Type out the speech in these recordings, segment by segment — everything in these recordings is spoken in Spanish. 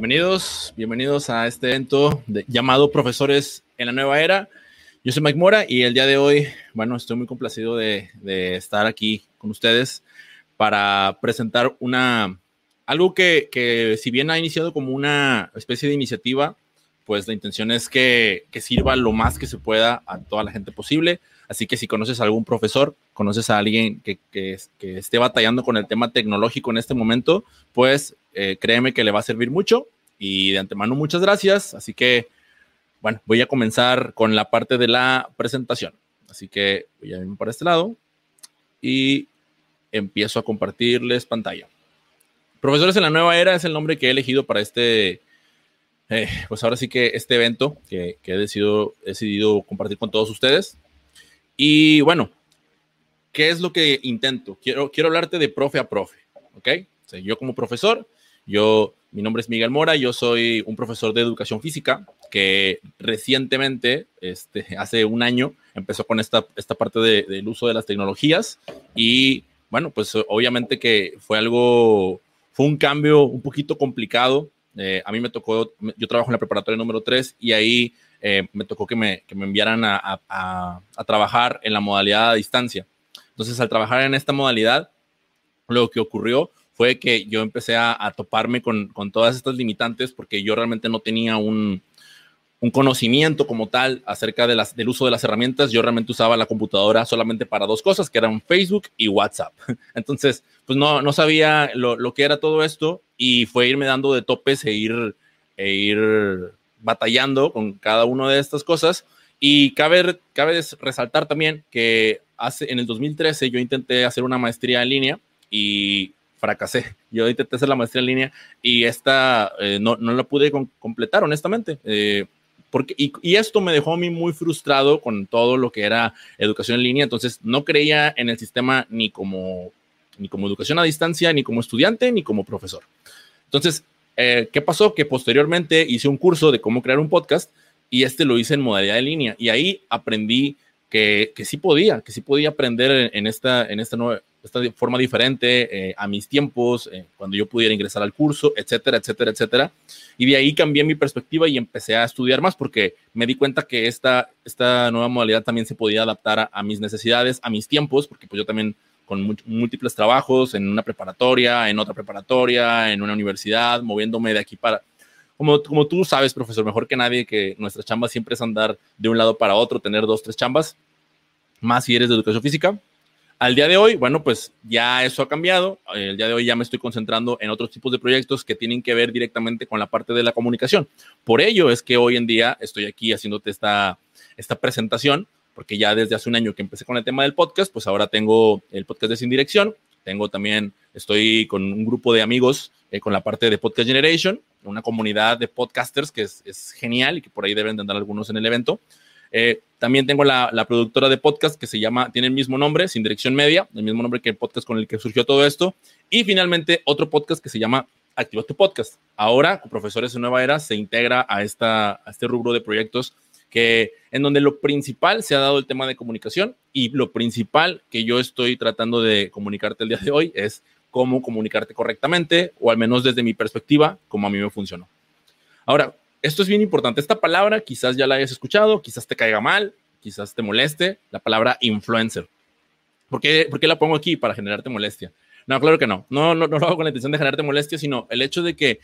bienvenidos, bienvenidos a este evento llamado Profesores en la Nueva Era. Yo soy Mike Mora y el día de hoy, bueno, estoy muy complacido de, estar aquí con ustedes para presentar una, algo que, que, si bien ha iniciado como una especie de iniciativa, pues la intención es que, que sirva lo más que se pueda a toda la gente posible. Así que si conoces a algún profesor, conoces a alguien que, que, que esté batallando con el tema tecnológico en este momento, pues eh, créeme que le va a servir mucho. Y de antemano, muchas gracias. Así que, bueno, voy a comenzar con la parte de la presentación. Así que voy a irme para este lado y empiezo a compartirles pantalla. Profesores en la nueva era es el nombre que he elegido para este, eh, pues ahora sí que este evento que, he, decidido, he decidido compartir con todos ustedes. Y bueno, ¿qué es lo que intento? Quiero, quiero hablarte de profe a profe, ¿ok? yo como profesor, yo, mi nombre es Miguel Mora, yo soy un profesor de educación física que recientemente, este, hace un año, empezó con esta, esta parte del uso de las tecnologías y bueno, pues obviamente que fue algo, fue un cambio un poquito complicado. Eh, a mí me tocó, yo trabajo en la preparatoria número 3 y ahí eh, me tocó que me, que me enviaran a, a, a, trabajar en la modalidad a distancia. Entonces, al trabajar en esta modalidad, lo que ocurrió fue que yo empecé a, a toparme con, con, todas estas limitantes porque yo realmente no tenía un, un conocimiento como tal acerca de las, del uso de las herramientas. Yo realmente usaba la computadora solamente para dos cosas, que eran Facebook y WhatsApp. Entonces, pues no, no sabía lo, lo que era todo esto y fue irme dando de topes e ir, e ir batallando con cada una de estas cosas. Y cabe, cabe resaltar también que hace, en el 2013 yo intenté hacer una maestría en línea y fracasé. Yo intenté hacer la maestría en línea y esta eh, no, no, la pude completar, honestamente. Eh, porque, y, esto me dejó a mí muy frustrado con todo lo que era educación en línea. Entonces, no creía en el sistema ni como, ni como educación a distancia, ni como estudiante, ni como profesor. Entonces, eh, ¿Qué pasó? Que posteriormente hice un curso de cómo crear un podcast y este lo hice en modalidad de línea y ahí aprendí que, que sí podía, que sí podía aprender en, esta, en esta, nueva, esta forma diferente, eh, a mis tiempos, eh, cuando yo pudiera ingresar al curso, etcétera, etcétera, etcétera. Y de ahí cambié mi perspectiva y empecé a estudiar más porque me di cuenta que esta, esta nueva modalidad también se podía adaptar a, mis necesidades, a mis tiempos, porque pues yo también con múltiples trabajos en una preparatoria, en otra preparatoria, en una universidad, moviéndome de aquí para... Como, como tú sabes, profesor, mejor que nadie, que nuestra chamba siempre es andar de un lado para otro, tener dos, tres chambas, más si eres de educación física. Al día de hoy, bueno, pues ya eso ha cambiado. El día de hoy ya me estoy concentrando en otros tipos de proyectos que tienen que ver directamente con la parte de la comunicación. Por ello es que hoy en día estoy aquí haciéndote esta, esta presentación porque ya desde hace un año que empecé con el tema del podcast, pues ahora tengo el podcast de Sin Dirección, tengo también, estoy con un grupo de amigos eh, con la parte de Podcast Generation, una comunidad de podcasters que es, es, genial y que por ahí deben de andar algunos en el evento. Eh, también tengo la, productora de podcast que se llama, tiene el mismo nombre, Sin Dirección Media, el mismo nombre que el podcast con el que surgió todo esto. Y finalmente otro podcast que se llama Activa tu Podcast. Ahora, Profesores de Nueva Era, se integra a, esta, a este rubro de proyectos que en donde lo principal se ha dado el tema de comunicación y lo principal que yo estoy tratando de comunicarte el día de hoy es cómo comunicarte correctamente o al menos desde mi perspectiva, como a mí me funcionó. Ahora, esto es bien importante. Esta palabra quizás ya la hayas escuchado, quizás te caiga mal, quizás te moleste, la palabra influencer. ¿Por qué, ¿Por qué la pongo aquí? Para generarte molestia. No, claro que no. No, no. no lo hago con la intención de generarte molestia, sino el hecho de que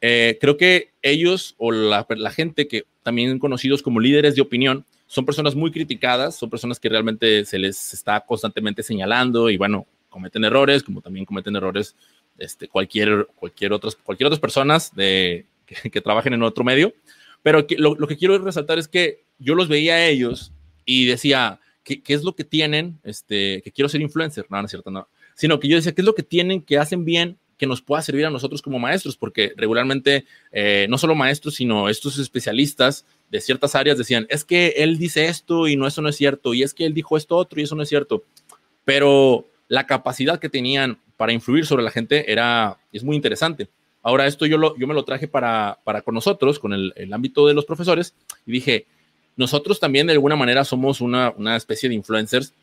eh, creo que ellos o la, la, gente que también conocidos como líderes de opinión son personas muy criticadas, son personas que realmente se les está constantemente señalando y bueno, cometen errores, como también cometen errores este, cualquier, cualquier, otros, cualquier otras personas de, que, que, trabajen en otro medio. Pero lo, que quiero resaltar es que yo los veía a ellos y decía, ¿qué, qué es lo que tienen? Este, que quiero ser influencer, no, no es cierto, no. Sino que yo decía, ¿qué es lo que tienen que hacen bien que nos pueda servir a nosotros como maestros, porque regularmente eh, no solo maestros, sino estos especialistas de ciertas áreas decían, es que él dice esto y no, eso no es cierto, y es que él dijo esto otro y eso no es cierto, pero la capacidad que tenían para influir sobre la gente era, es muy interesante. Ahora esto yo, lo, yo me lo traje para, para con nosotros, con el, el ámbito de los profesores, y dije, nosotros también de alguna manera somos una, una especie de influencers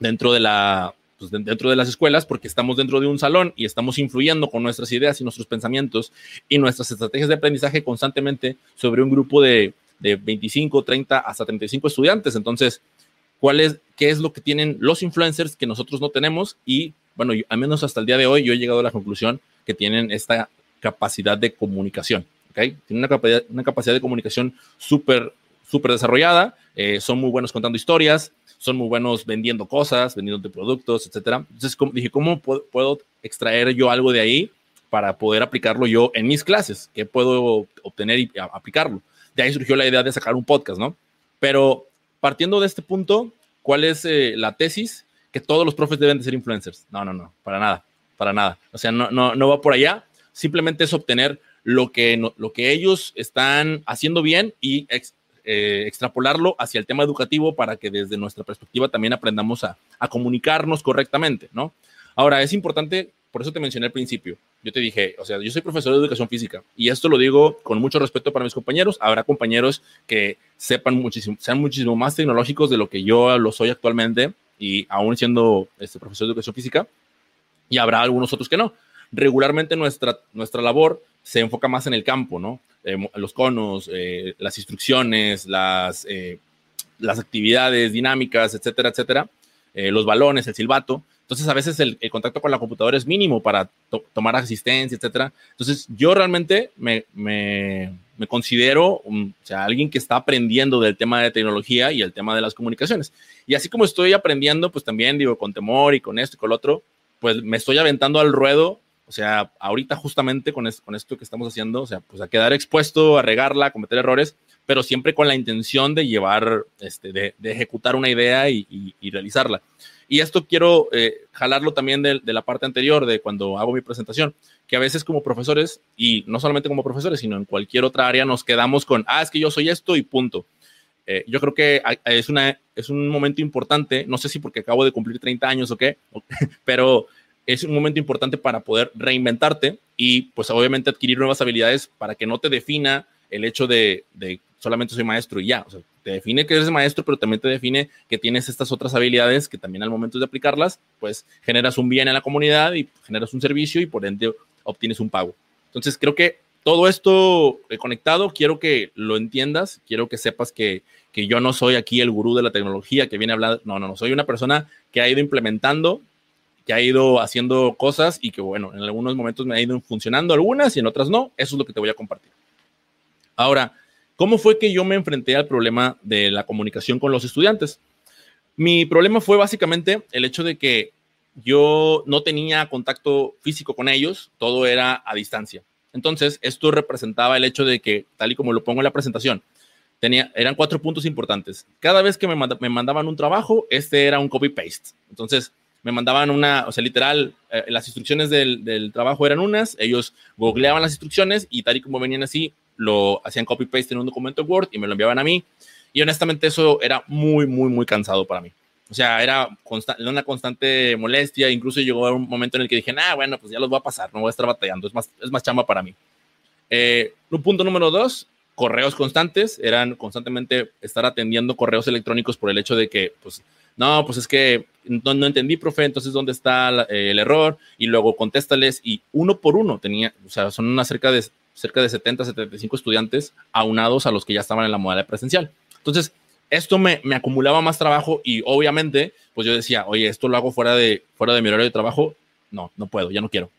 dentro de la, pues, dentro de las escuelas porque estamos dentro de un salón y estamos influyendo con nuestras ideas y nuestros pensamientos y nuestras estrategias de aprendizaje constantemente sobre un grupo de, de 25, 30 hasta 35 estudiantes. Entonces, ¿cuál es, ¿qué es lo que tienen los influencers que nosotros no tenemos? Y bueno, al menos hasta el día de hoy yo he llegado a la conclusión que tienen esta capacidad de comunicación. ¿okay? Tienen una capacidad, una capacidad de comunicación súper, súper desarrollada, eh, son muy buenos contando historias, son muy buenos vendiendo cosas, vendiendo productos, etcétera. Entonces dije, ¿cómo puedo, extraer yo algo de ahí para poder aplicarlo yo en mis clases? ¿Qué puedo obtener y aplicarlo? De ahí surgió la idea de sacar un podcast, ¿no? Pero partiendo de este punto, ¿cuál es eh, la tesis? Que todos los profes deben de ser influencers. No, no, no, para nada, para nada. O sea, no, no, no va por allá. Simplemente es obtener lo que, lo que ellos están haciendo bien y eh, extrapolarlo hacia el tema educativo para que desde nuestra perspectiva también aprendamos a, comunicarnos correctamente, ¿no? Ahora, es importante, por eso te mencioné al principio, yo te dije, o sea, yo soy profesor de educación física y esto lo digo con mucho respeto para mis compañeros. Habrá compañeros que sepan muchísimo, sean muchísimo más tecnológicos de lo que yo lo soy actualmente y aún siendo este profesor de educación física y habrá algunos otros que no. Regularmente nuestra, nuestra labor se enfoca más en el campo, ¿no? Eh, los conos, eh, las instrucciones, las, eh, las actividades dinámicas, etcétera, etcétera, los balones, el silbato. Entonces, a veces el, contacto con la computadora es mínimo para tomar asistencia, etcétera. Entonces, yo realmente me, me, considero o sea, alguien que está aprendiendo del tema de tecnología y el tema de las comunicaciones. Y así como estoy aprendiendo, pues también digo, con temor y con esto y con lo otro, pues me estoy aventando al ruedo o sea, ahorita justamente con, con esto que estamos haciendo, o sea, pues a quedar expuesto, a regarla, a cometer errores, pero siempre con la intención de llevar, este, de, ejecutar una idea y, realizarla. Y esto quiero eh, jalarlo también de, la parte anterior, de cuando hago mi presentación, que a veces como profesores, y no solamente como profesores, sino en cualquier otra área, nos quedamos con, ah, es que yo soy esto y punto. Eh, yo creo que es, una, es un momento importante, no sé si porque acabo de cumplir 30 años o qué, pero es un momento importante para poder reinventarte y pues obviamente adquirir nuevas habilidades para que no te defina el hecho de, solamente soy maestro y ya. O sea, te define que eres maestro, pero también te define que tienes estas otras habilidades que también al momento de aplicarlas, pues generas un bien en la comunidad y generas un servicio y por ende obtienes un pago. Entonces creo que todo esto conectado, quiero que lo entiendas, quiero que sepas que, que yo no soy aquí el gurú de la tecnología que viene a hablar, no, no, no, soy una persona que ha ido implementando que ha ido haciendo cosas y que, bueno, en algunos momentos me ha ido funcionando algunas y en otras no. Eso es lo que te voy a compartir. Ahora, ¿cómo fue que yo me enfrenté al problema de la comunicación con los estudiantes? Mi problema fue básicamente el hecho de que yo no tenía contacto físico con ellos, todo era a distancia. Entonces, esto representaba el hecho de que, tal y como lo pongo en la presentación, tenía, eran cuatro puntos importantes. Cada vez que me, me mandaban un trabajo, este era un copy-paste. Entonces, me mandaban una, o sea, literal, eh, las instrucciones del, del, trabajo eran unas, ellos googleaban las instrucciones y tal y como venían así, lo hacían copy-paste en un documento Word y me lo enviaban a mí. Y honestamente eso era muy, muy, muy cansado para mí. O sea, era una constante molestia. Incluso llegó un momento en el que dije, ah, bueno, pues ya los voy a pasar, no voy a estar batallando, es más, es más chamba para mí. Eh, un punto número dos, correos constantes. Eran constantemente estar atendiendo correos electrónicos por el hecho de que, pues, no, pues es que no, entendí, profe, entonces ¿dónde está eh, el error? Y luego contéstales y uno por uno tenía, o sea, son una cerca de, cerca de 70, 75 estudiantes aunados a los que ya estaban en la modalidad presencial. Entonces, esto me, me, acumulaba más trabajo y obviamente, pues yo decía, oye, esto lo hago fuera de, fuera de mi horario de trabajo. No, no puedo, ya no quiero.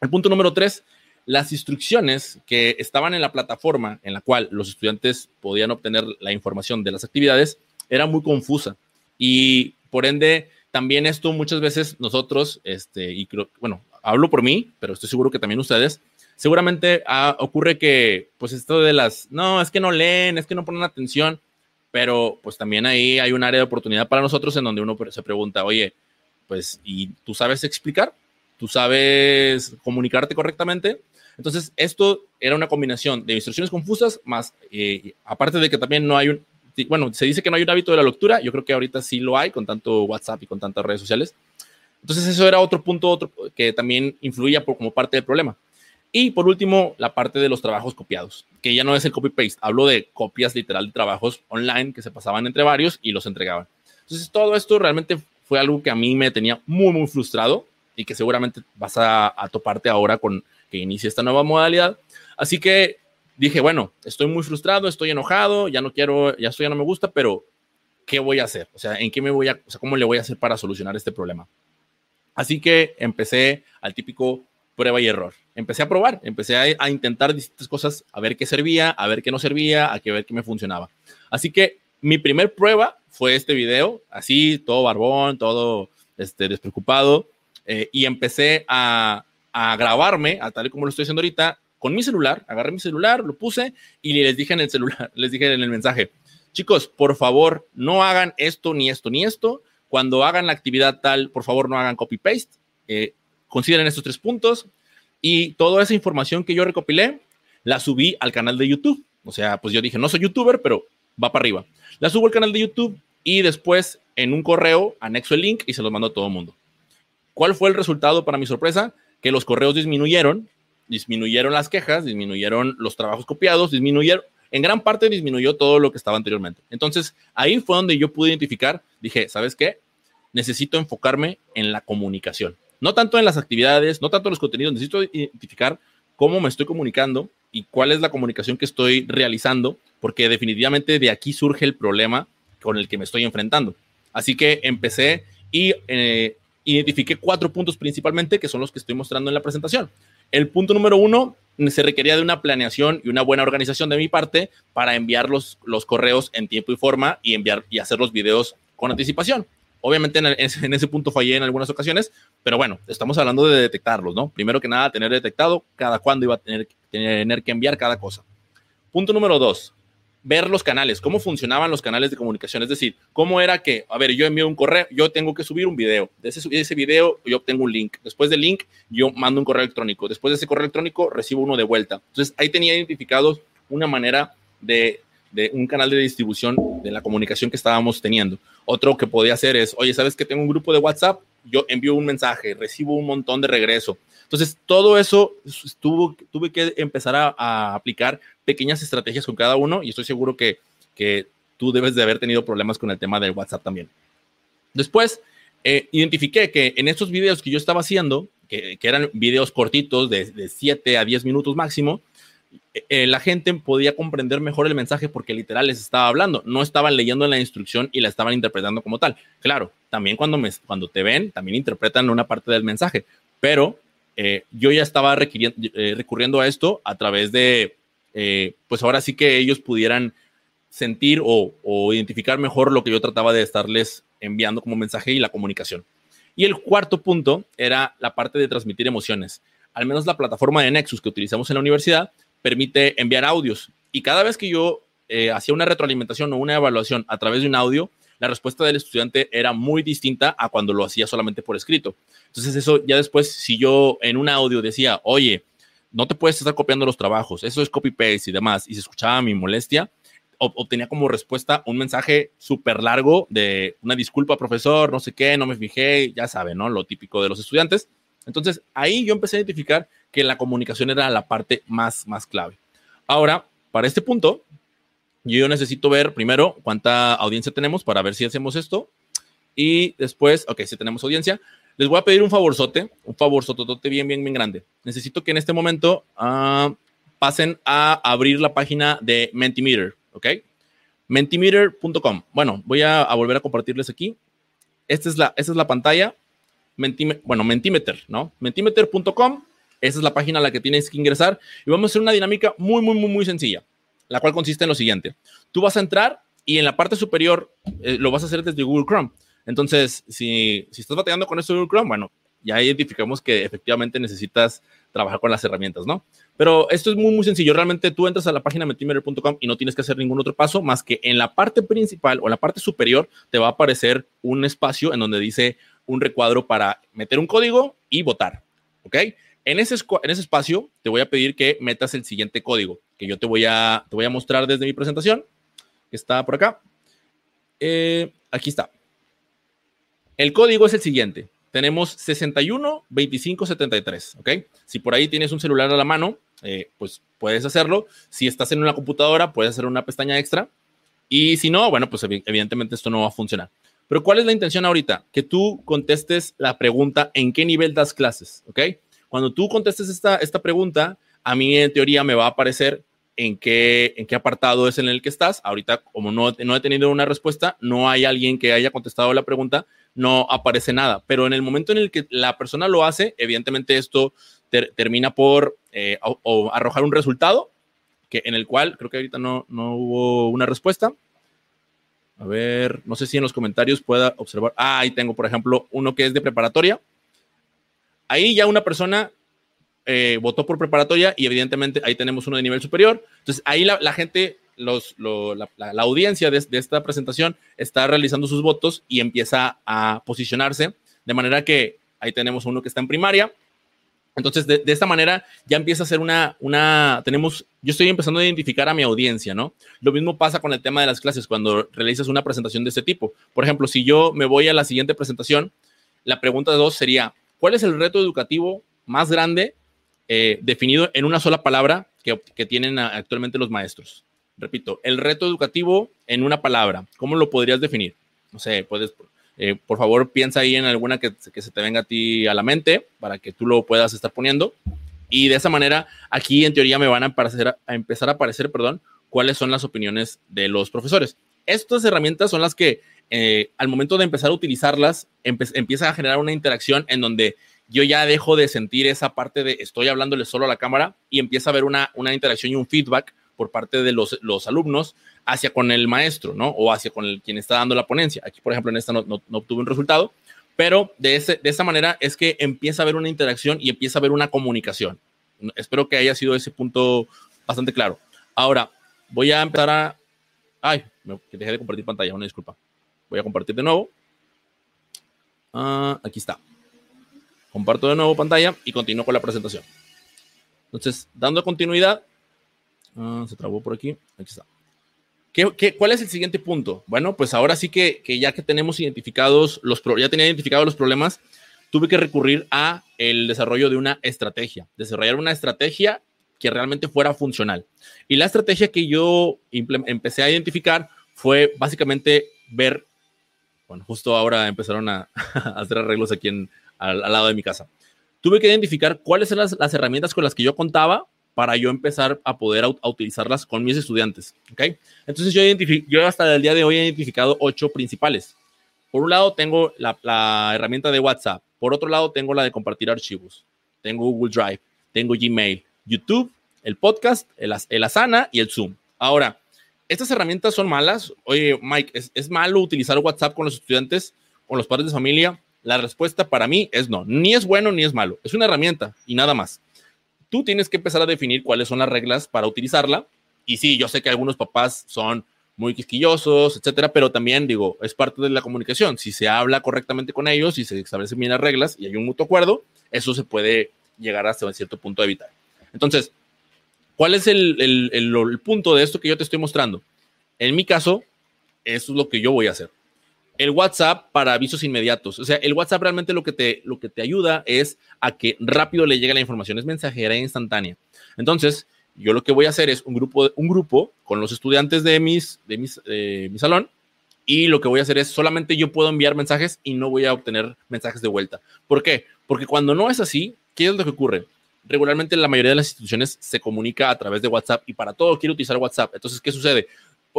El punto número tres, las instrucciones que estaban en la plataforma en la cual los estudiantes podían obtener la información de las actividades era muy confusa. Y por ende, también esto muchas veces nosotros, este, y creo, bueno, hablo por mí, pero estoy seguro que también ustedes, seguramente ah, ocurre que, pues esto de las, no, es que no leen, es que no ponen atención, pero pues también ahí hay un área de oportunidad para nosotros en donde uno se pregunta, oye, pues, ¿y tú sabes explicar? ¿Tú sabes comunicarte correctamente? Entonces, esto era una combinación de instrucciones confusas, más, eh, aparte de que también no hay un, bueno, se dice que no hay un hábito de la lectura, yo creo que ahorita sí lo hay con tanto WhatsApp y con tantas redes sociales. Entonces eso era otro punto otro, que también influía por, como parte del problema. Y por último, la parte de los trabajos copiados, que ya no es el copy-paste, hablo de copias literal de trabajos online que se pasaban entre varios y los entregaban. Entonces todo esto realmente fue algo que a mí me tenía muy, muy frustrado y que seguramente vas a, toparte ahora con que inicie esta nueva modalidad. Así que dije, bueno, estoy muy frustrado, estoy enojado, ya no quiero, ya esto ya no me gusta, pero ¿qué voy a hacer? O sea, ¿en qué me voy a, o sea, cómo le voy a hacer para solucionar este problema? Así que empecé al típico prueba y error. Empecé a probar, empecé a, intentar distintas cosas, a ver qué servía, a ver qué no servía, a ver qué me funcionaba. Así que mi primer prueba fue este video, así, todo barbón, todo este, despreocupado, eh, y empecé a, a grabarme, a tal como lo estoy haciendo ahorita, con mi celular, agarré mi celular, lo puse y les dije en el celular, les dije en el mensaje, chicos, por favor, no hagan esto, ni esto, ni esto. Cuando hagan la actividad tal, por favor, no hagan copy-paste. Eh, consideren estos tres puntos y toda esa información que yo recopilé la subí al canal de YouTube. O sea, pues yo dije, no soy youtuber, pero va para arriba. La subo al canal de YouTube y después en un correo anexo el link y se los mando a todo el mundo. ¿Cuál fue el resultado para mi sorpresa? Que los correos disminuyeron, disminuyeron las quejas, disminuyeron los trabajos copiados, disminuyeron, en gran parte disminuyó todo lo que estaba anteriormente. Entonces, ahí fue donde yo pude identificar, dije, ¿sabes qué? Necesito enfocarme en la comunicación. No tanto en las actividades, no tanto en los contenidos, necesito identificar cómo me estoy comunicando y cuál es la comunicación que estoy realizando, porque definitivamente de aquí surge el problema con el que me estoy enfrentando. Así que empecé y eh, identifiqué cuatro puntos principalmente, que son los que estoy mostrando en la presentación. El punto número uno, se requería de una planeación y una buena organización de mi parte para enviar los, los correos en tiempo y forma y enviar y hacer los videos con anticipación. Obviamente en, ese punto fallé en algunas ocasiones, pero bueno, estamos hablando de detectarlos, ¿no? Primero que nada, tener detectado cada cuándo iba a tener, tener que enviar cada cosa. Punto número dos, ver los canales, cómo funcionaban los canales de comunicación. Es decir, cómo era que, a ver, yo envío un correo, yo tengo que subir un video. De ese, de ese video yo obtengo un link. Después del link, yo mando un correo electrónico. Después de ese correo electrónico, recibo uno de vuelta. Entonces, ahí tenía identificados una manera de de un canal de distribución de la comunicación que estábamos teniendo. Otro que podía hacer es, oye, ¿sabes que tengo un grupo de WhatsApp? Yo envío un mensaje, recibo un montón de regreso. Entonces, todo eso estuvo, tuve que empezar a, aplicar pequeñas estrategias con cada uno y estoy seguro que, que tú debes de haber tenido problemas con el tema del WhatsApp también. Después, eh, identifiqué que en estos videos que yo estaba haciendo, que, que eran videos cortitos de, de 7 a 10 minutos máximo, eh, la gente podía comprender mejor el mensaje porque literal les estaba hablando, no estaban leyendo la instrucción y la estaban interpretando como tal. Claro, también cuando, me, cuando te ven, también interpretan una parte del mensaje, pero eh, yo ya estaba eh, recurriendo a esto a través de, pues ahora sí que ellos pudieran sentir o, o identificar mejor lo que yo trataba de estarles enviando como mensaje y la comunicación. Y el cuarto punto era la parte de transmitir emociones. Al menos la plataforma de Nexus que utilizamos en la universidad permite enviar audios. Y cada vez que yo eh, hacía una retroalimentación o una evaluación a través de un audio, la respuesta del estudiante era muy distinta a cuando lo hacía solamente por escrito. Entonces eso ya después, si yo en un audio decía, oye, no te puedes estar copiando los trabajos, eso es copy-paste y demás, y se escuchaba mi molestia, obtenía como respuesta un mensaje súper largo de una disculpa, profesor, no sé qué, no me fijé, ya saben, ¿no? Lo típico de los estudiantes. Entonces ahí yo empecé a identificar que la comunicación era la parte más, más clave. Ahora, para este punto, yo necesito ver primero cuánta audiencia tenemos para ver si hacemos esto. Y después, ok, si tenemos audiencia, les voy a pedir un favorzote, un favorzotote bien, bien, bien grande. Necesito que en este momento uh, pasen a abrir la página de Mentimeter, ¿ok? Mentimeter.com. Bueno, voy a, a, volver a compartirles aquí. Esta es la, esta es la pantalla. bueno, Mentimeter, ¿no? Mentimeter.com esa es la página a la que tienes que ingresar y vamos a hacer una dinámica muy, muy, muy, muy sencilla, la cual consiste en lo siguiente. Tú vas a entrar y en la parte superior eh, lo vas a hacer desde Google Chrome. Entonces, si, si estás batallando con esto de Chrome, bueno, ya identificamos que efectivamente necesitas trabajar con las herramientas, ¿no? Pero esto es muy, muy sencillo. Realmente tú entras a la página metimeter.com y no tienes que hacer ningún otro paso más que en la parte principal o la parte superior te va a aparecer un espacio en donde dice un recuadro para meter un código y votar, ¿ok? En ese, en ese espacio te voy a pedir que metas el siguiente código que yo te voy a, te voy a mostrar desde mi presentación, que está por acá. Eh, aquí está. El código es el siguiente. Tenemos 61 25 73, ¿ok? Si por ahí tienes un celular a la mano, eh, pues puedes hacerlo. Si estás en una computadora, puedes hacer una pestaña extra. Y si no, bueno, pues evidentemente esto no va a funcionar. Pero ¿cuál es la intención ahorita? Que tú contestes la pregunta en qué nivel das clases, ¿ok? Cuando tú contestes esta, esta pregunta, a mí en teoría me va a aparecer en qué, en qué apartado es en el que estás. Ahorita, como no, no he tenido una respuesta, no hay alguien que haya contestado la pregunta, no aparece nada. Pero en el momento en el que la persona lo hace, evidentemente esto termina por eh, arrojar un resultado que, en el cual creo que ahorita no, no hubo una respuesta. A ver, no sé si en los comentarios pueda observar. Ah, ahí tengo, por ejemplo, uno que es de preparatoria. Ahí ya una persona eh, votó por preparatoria y evidentemente ahí tenemos uno de nivel superior. Entonces ahí la, gente, los, la, audiencia de, de, esta presentación está realizando sus votos y empieza a posicionarse de manera que ahí tenemos uno que está en primaria, entonces, de, esta manera ya empieza a ser una, una, tenemos, yo estoy empezando a identificar a mi audiencia, ¿no? Lo mismo pasa con el tema de las clases cuando realizas una presentación de este tipo. Por ejemplo, si yo me voy a la siguiente presentación, la pregunta dos sería, ¿cuál es el reto educativo más grande eh, definido en una sola palabra que, tienen actualmente los maestros? Repito, el reto educativo en una palabra, ¿cómo lo podrías definir? No sé, puedes eh, por favor, piensa ahí en alguna que, se te venga a ti a la mente para que tú lo puedas estar poniendo. Y de esa manera, aquí en teoría me van a, aparecer, a empezar a aparecer, perdón, cuáles son las opiniones de los profesores. Estas herramientas son las que eh, al momento de empezar a utilizarlas, empieza a generar una interacción en donde yo ya dejo de sentir esa parte de estoy hablándole solo a la cámara y empieza a haber una, una interacción y un feedback por parte de los, los alumnos hacia con el maestro, ¿no? O hacia con el, quien está dando la ponencia. Aquí, por ejemplo, en esta no, no, obtuve un resultado, pero de, ese, de esa manera es que empieza a haber una interacción y empieza a haber una comunicación. Espero que haya sido ese punto bastante claro. Ahora, voy a empezar a... Ay, me dejé de compartir pantalla, una disculpa. Voy a compartir de nuevo. Ah, aquí está. Comparto de nuevo pantalla y continúo con la presentación. Entonces, dando continuidad. Ah, se trabó por aquí. Aquí está cuál es el siguiente punto? Bueno, pues ahora sí que, ya que tenemos identificados los ya tenía identificados los problemas, tuve que recurrir a el desarrollo de una estrategia, desarrollar una estrategia que realmente fuera funcional. Y la estrategia que yo empecé a identificar fue básicamente ver, bueno, justo ahora empezaron a, hacer arreglos aquí al, lado de mi casa. Tuve que identificar cuáles eran las herramientas con las que yo contaba para yo empezar a poder utilizarlas con mis estudiantes. ¿ok? Entonces yo, yo hasta el día de hoy he identificado ocho principales. Por un lado tengo la, herramienta de WhatsApp, por otro lado tengo la de compartir archivos, tengo Google Drive, tengo Gmail, YouTube, el podcast, el, el Asana y el Zoom. Ahora, ¿estas herramientas son malas? Oye, Mike, ¿es, ¿es malo utilizar WhatsApp con los estudiantes, con los padres de familia? La respuesta para mí es no, ni es bueno ni es malo, es una herramienta y nada más tú tienes que empezar a definir cuáles son las reglas para utilizarla. Y sí, yo sé que algunos papás son muy quisquillosos, etcétera, pero también digo, es parte de la comunicación. Si se habla correctamente con ellos y se establecen bien las reglas y hay un mutuo acuerdo, eso se puede llegar hasta un cierto punto a evitar. Entonces, ¿cuál es el, el punto de esto que yo te estoy mostrando? En mi caso, eso es lo que yo voy a hacer el WhatsApp para avisos inmediatos. O sea, el WhatsApp realmente lo que te, lo que te ayuda es a que rápido le llegue la información, es mensajera e instantánea. Entonces, yo lo que voy a hacer es un grupo, un grupo con los estudiantes de, mis, de mis, mi salón y lo que voy a hacer es solamente yo puedo enviar mensajes y no voy a obtener mensajes de vuelta. ¿Por qué? Porque cuando no es así, ¿qué es lo que ocurre? Regularmente la mayoría de las instituciones se comunica a través de WhatsApp y para todo quiere utilizar WhatsApp. Entonces, ¿qué sucede?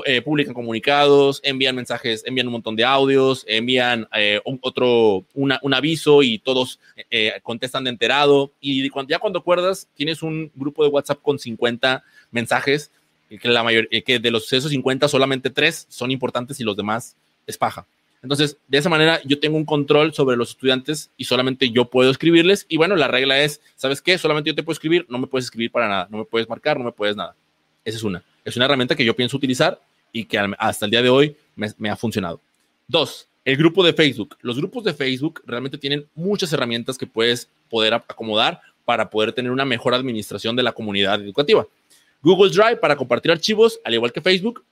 Eh, publican comunicados, envían mensajes, envían un montón de audios, envían eh, otro, un aviso y todos eh, contestan de enterado. Y cuando, ya cuando acuerdas, tienes un grupo de WhatsApp con 50 mensajes, que, la mayor, que de los esos 50 solamente tres son importantes y los demás es paja. Entonces, de esa manera yo tengo un control sobre los estudiantes y solamente yo puedo escribirles. Y bueno, la regla es, ¿sabes qué? Solamente yo te puedo escribir, no me puedes escribir para nada, no me puedes marcar, no me puedes nada. Esa es una. Es una herramienta que yo pienso utilizar y que hasta el día de hoy me, ha funcionado. Dos, el grupo de Facebook. Los grupos de Facebook realmente tienen muchas herramientas que puedes poder acomodar para poder tener una mejor administración de la comunidad educativa. Google Drive para compartir archivos, al igual que Facebook.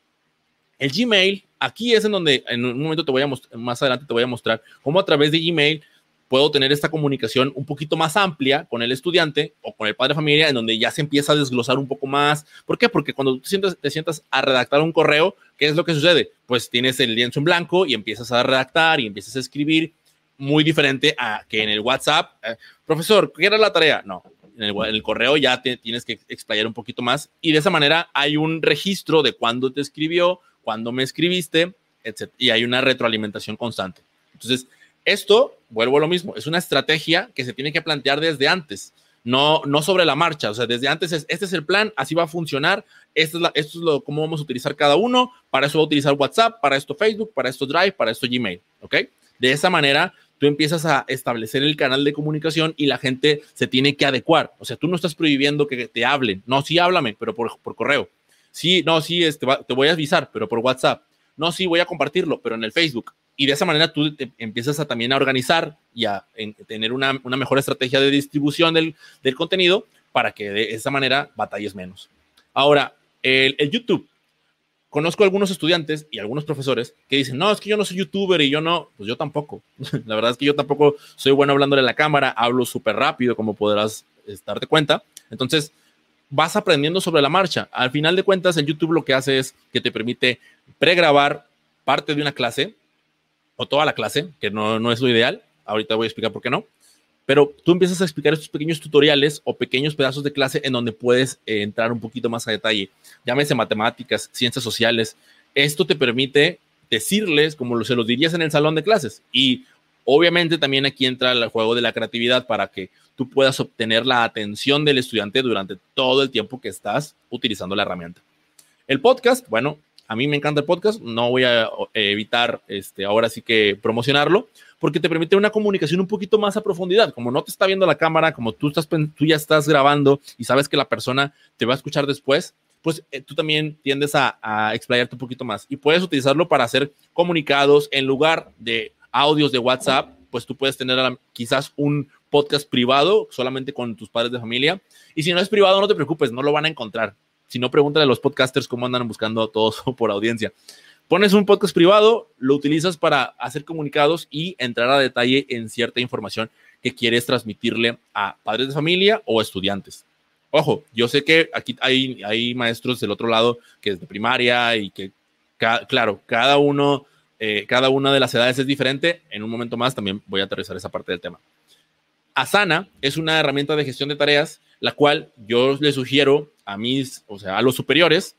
El Gmail, aquí es en donde en un momento te voy a más adelante te voy a mostrar cómo a través de Gmail puedo tener esta comunicación un poquito más amplia con el estudiante o con el padre de familia, en donde ya se empieza a desglosar un poco más. ¿Por qué? Porque cuando te sientas, te sientas a redactar un correo, ¿qué es lo que sucede? Pues tienes el lienzo en blanco y empiezas a redactar y empiezas a escribir muy diferente a que en el WhatsApp, eh, profesor, ¿qué era la tarea? No, en el, correo ya te, tienes que explayar un poquito más y de esa manera hay un registro de cuándo te escribió, cuándo me escribiste, etc. Y hay una retroalimentación constante. Entonces, esto, vuelvo a lo mismo, es una estrategia que se tiene que plantear desde antes, no, no sobre la marcha. O sea, desde antes es, este es el plan, así va a funcionar, esto es, lo, cómo vamos a utilizar cada uno, para eso voy a utilizar WhatsApp, para esto Facebook, para esto Drive, para esto Gmail, ¿ok? De esa manera tú empiezas a establecer el canal de comunicación y la gente se tiene que adecuar. O sea, tú no estás prohibiendo que te hablen. No, sí, háblame, pero por, por correo. Sí, no, sí, este, te voy a avisar, pero por WhatsApp. No, sí, voy a compartirlo, pero en el Facebook. Y de esa manera tú te empiezas a también a organizar y a tener una, una, mejor estrategia de distribución del, del, contenido para que de esa manera batalles menos. Ahora, el, el YouTube conozco algunos estudiantes y algunos profesores que dicen, no, es que yo no soy youtuber y yo no, pues yo tampoco. la verdad es que yo tampoco soy bueno hablándole a la cámara, hablo súper rápido, como podrás darte cuenta. Entonces, vas aprendiendo sobre la marcha. Al final de cuentas, el YouTube lo que hace es que te permite pregrabar parte de una clase o toda la clase, que no, no es lo ideal. Ahorita voy a explicar por qué no pero tú empiezas a explicar estos pequeños tutoriales o pequeños pedazos de clase en donde puedes eh, entrar un poquito más a detalle. Llámese matemáticas, ciencias sociales. Esto te permite decirles como se los dirías en el salón de clases. Y obviamente también aquí entra el juego de la creatividad para que tú puedas obtener la atención del estudiante durante todo el tiempo que estás utilizando la herramienta. El podcast, bueno, a mí me encanta el podcast, no voy a evitar este, ahora sí que promocionarlo, porque te permite una comunicación un poquito más a profundidad. Como no te está viendo la cámara, como tú, estás, tú ya estás grabando y sabes que la persona te va a escuchar después, pues eh, tú también tiendes a, a explayarte un poquito más y puedes utilizarlo para hacer comunicados en lugar de audios de WhatsApp, pues tú puedes tener quizás un podcast privado solamente con tus padres de familia. Y si no es privado, no te preocupes, no lo van a encontrar. Si no, pregúntale a los podcasters cómo andan buscando todos por audiencia. Pones un podcast privado, lo utilizas para hacer comunicados y entrar a detalle en cierta información que quieres transmitirle a padres de familia o estudiantes. Ojo, yo sé que aquí hay, hay maestros del otro lado que es de primaria y que, claro, cada uno, eh, cada una de las edades es diferente. En un momento más también voy a aterrizar esa parte del tema. Asana es una herramienta de gestión de tareas, la cual yo le sugiero a mis, o sea, a los superiores,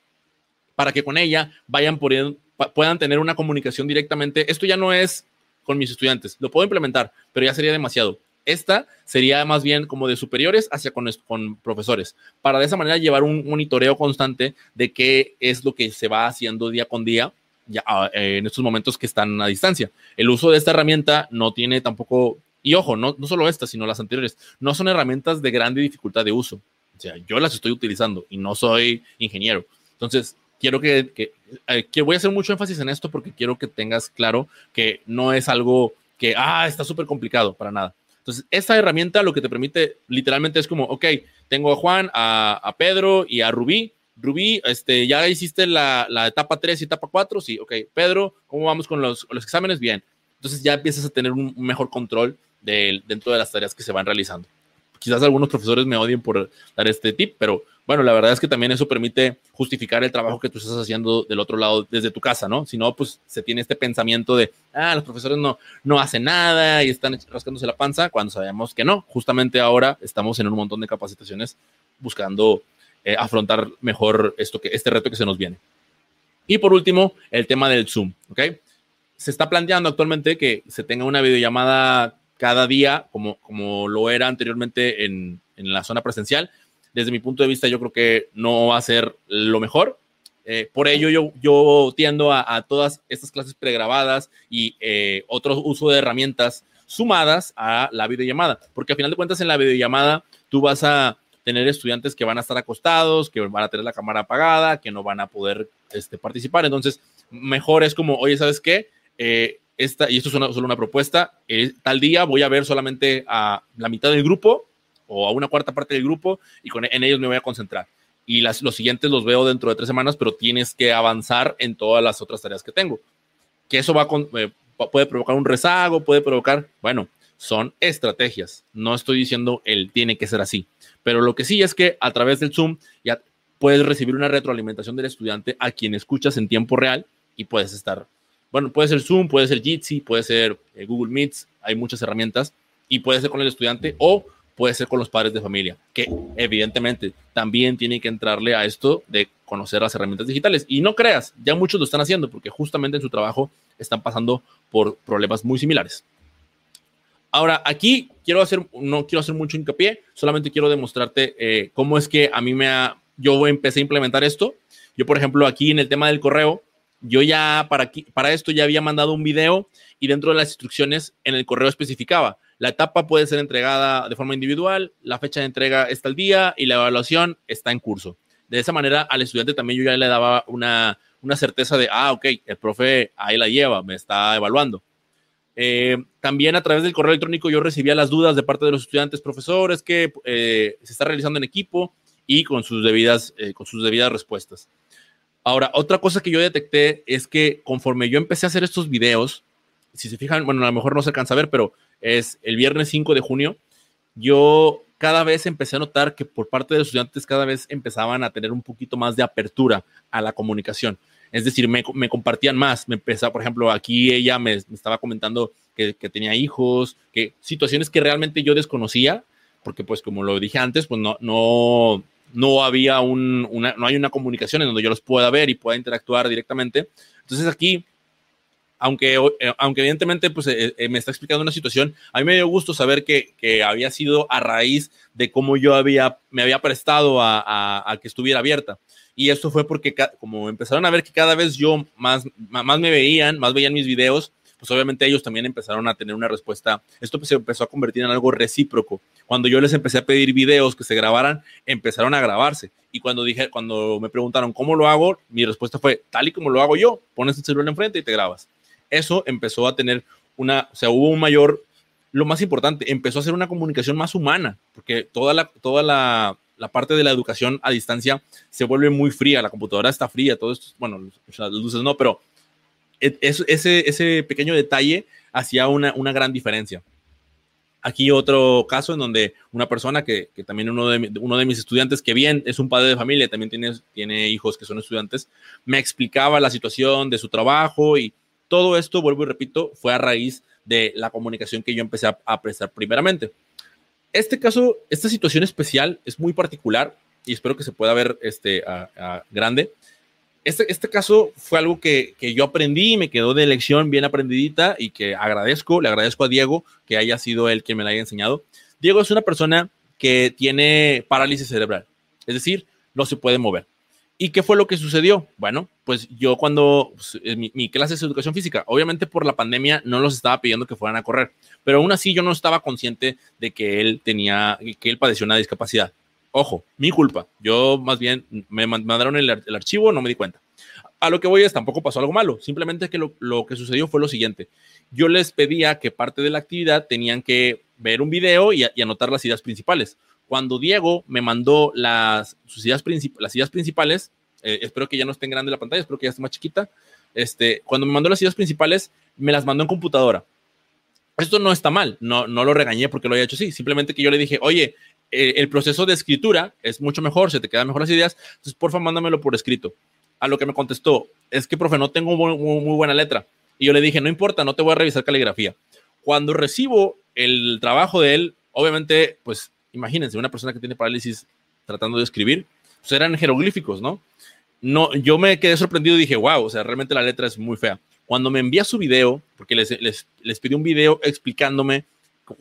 para que con ella vayan poniendo, puedan tener una comunicación directamente. Esto ya no es con mis estudiantes, lo puedo implementar, pero ya sería demasiado. Esta sería más bien como de superiores hacia con, con, profesores, para de esa manera llevar un monitoreo constante de qué es lo que se va haciendo día con día ya, ah, en estos momentos que están a distancia. El uso de esta herramienta no tiene tampoco, y ojo, no, no solo esta, sino las anteriores, no son herramientas de grande dificultad de uso. O sea, yo las estoy utilizando y no soy ingeniero. Entonces, quiero que, eh, que, voy a hacer mucho énfasis en esto porque quiero que tengas claro que no es algo que, ah, está súper complicado, para nada. Entonces, esta herramienta lo que te permite literalmente es como, ok, tengo a Juan, a, a Pedro y a Rubí. Rubí, este, ya hiciste la, la, etapa 3 y etapa 4, sí, ok. Pedro, ¿cómo vamos con los, los exámenes? Bien. Entonces ya empiezas a tener un mejor control de, dentro de las tareas que se van realizando. Quizás algunos profesores me odien por dar este tip, pero bueno, la verdad es que también eso permite justificar el trabajo que tú estás haciendo del otro lado desde tu casa, ¿no? Si no, pues se tiene este pensamiento de, ah, los profesores no, no hacen nada y están rascándose la panza, cuando sabemos que no. Justamente ahora estamos en un montón de capacitaciones buscando eh, afrontar mejor esto que, este reto que se nos viene. Y por último, el tema del Zoom, ¿ok? Se está planteando actualmente que se tenga una videollamada cada día, como, como lo era anteriormente en, en la zona presencial, desde mi punto de vista, yo creo que no va a ser lo mejor. Eh, por ello, yo, yo tiendo a, todas estas clases pregrabadas y eh, otro uso de herramientas sumadas a la videollamada, porque al final de cuentas en la videollamada tú vas a tener estudiantes que van a estar acostados, que van a tener la cámara apagada, que no van a poder este, participar. Entonces, mejor es como, oye, ¿sabes qué? Eh, esta, y esto es solo una propuesta, tal día voy a ver solamente a la mitad del grupo o a una cuarta parte del grupo y en ellos me voy a concentrar. Y los siguientes los veo dentro de tres semanas, pero tienes que avanzar en todas las otras tareas que tengo. Que eso va con, eh, puede provocar un rezago, puede provocar, bueno, son estrategias. No estoy diciendo él tiene que ser así, pero lo que sí es que a través del Zoom ya puedes recibir una retroalimentación del estudiante a quien escuchas en tiempo real y puedes estar, bueno, puede ser Zoom, puede ser Jitsi, puede ser eh, Google Meets, hay muchas herramientas y puede ser con el estudiante o puede ser con los padres de familia, que evidentemente también tienen que entrarle a esto de conocer las herramientas digitales. Y no creas, ya muchos lo están haciendo porque justamente en su trabajo están pasando por problemas muy similares. Ahora, aquí quiero hacer, no quiero hacer mucho hincapié, solamente quiero demostrarte eh, cómo es que a mí me ha, yo empecé a implementar esto. Yo, por ejemplo, aquí en el tema del correo, yo ya para, esto ya había mandado un video y dentro de las instrucciones en el correo especificaba la etapa puede ser entregada de forma individual, la fecha de entrega está al día y la evaluación está en curso. De esa manera, al estudiante también yo ya le daba una, una certeza de, ah, ok, el profe ahí la lleva, me está evaluando. Eh, también a través del correo electrónico yo recibía las dudas de parte de los estudiantes, profesores, que eh, se está realizando en equipo y con sus debidas, eh, con sus debidas respuestas. Ahora, otra cosa que yo detecté es que conforme yo empecé a hacer estos videos, si se fijan, bueno, a lo mejor no se alcanza a ver, pero es el viernes 5 de junio, yo cada vez empecé a notar que por parte de los estudiantes cada vez empezaban a tener un poquito más de apertura a la comunicación. Es decir, me, compartían más. Me empezaba, por ejemplo, aquí ella me, estaba comentando que, tenía hijos, que situaciones que realmente yo desconocía, porque pues como lo dije antes, pues no, no, no había una, no hay una comunicación en donde yo los pueda ver y pueda interactuar directamente. Entonces aquí aunque, eh, aunque evidentemente pues, eh, eh, me está explicando una situación, a mí me dio gusto saber que, que había sido a raíz de cómo yo había, me había prestado a, a, que estuviera abierta. Y esto fue porque como empezaron a ver que cada vez yo más, más me veían, más veían mis videos, pues obviamente ellos también empezaron a tener una respuesta. Esto pues, se empezó a convertir en algo recíproco. Cuando yo les empecé a pedir videos que se grabaran, empezaron a grabarse. Y cuando dije, cuando me preguntaron cómo lo hago, mi respuesta fue tal y como lo hago yo. Pones el celular enfrente y te grabas eso empezó a tener una, o sea, hubo un mayor, lo más importante, empezó a ser una comunicación más humana, porque toda la, toda la, la parte de la educación a distancia se vuelve muy fría, la computadora está fría, todo esto, bueno, las luces no, pero e, ese, ese pequeño detalle hacía una, gran diferencia. Aquí otro caso en donde una persona que, también uno de, mis estudiantes, que bien es un padre de familia, también tiene, hijos que son estudiantes, me explicaba la situación de su trabajo y todo esto, vuelvo y repito, fue a raíz de la comunicación que yo empecé a, prestar primeramente. Este caso, esta situación especial es muy particular y espero que se pueda ver este, a, grande. Este, este caso fue algo que, que, yo aprendí y me quedó de lección bien aprendidita y que agradezco, le agradezco a Diego que haya sido él quien me la haya enseñado. Diego es una persona que tiene parálisis cerebral, es decir, no se puede mover. ¿Y qué fue lo que sucedió? Bueno, pues yo cuando pues, mi, clase es educación física, obviamente por la pandemia no los estaba pidiendo que fueran a correr, pero aún así yo no estaba consciente de que él tenía, que él padeció una discapacidad. Ojo, mi culpa. Yo más bien me mandaron el, archivo, no me di cuenta. A lo que voy es, tampoco pasó algo malo, simplemente que lo, que sucedió fue lo siguiente. Yo les pedía que parte de la actividad tenían que ver un video y anotar las ideas principales cuando Diego me mandó las, sus ideas, las ideas principales, eh, espero que ya no esté en la pantalla, espero que ya esté más chiquita, este, cuando me mandó las ideas principales, me las mandó en computadora. Esto no está mal, no, no lo regañé porque lo haya hecho así, simplemente que yo le dije, oye, eh, el proceso de escritura es mucho mejor, se te quedan mejor las ideas, entonces porfa mándamelo por escrito. A lo que me contestó, es que profe, no tengo muy, buena letra. Y yo le dije, no importa, no te voy a revisar caligrafía. Cuando recibo el trabajo de él, obviamente, pues imagínense, una persona que tiene parálisis tratando de escribir, pues eran jeroglíficos, ¿no? No, yo me quedé sorprendido y dije, wow, o sea, realmente la letra es muy fea. Cuando me envía su video, porque les, les, les pedí un video explicándome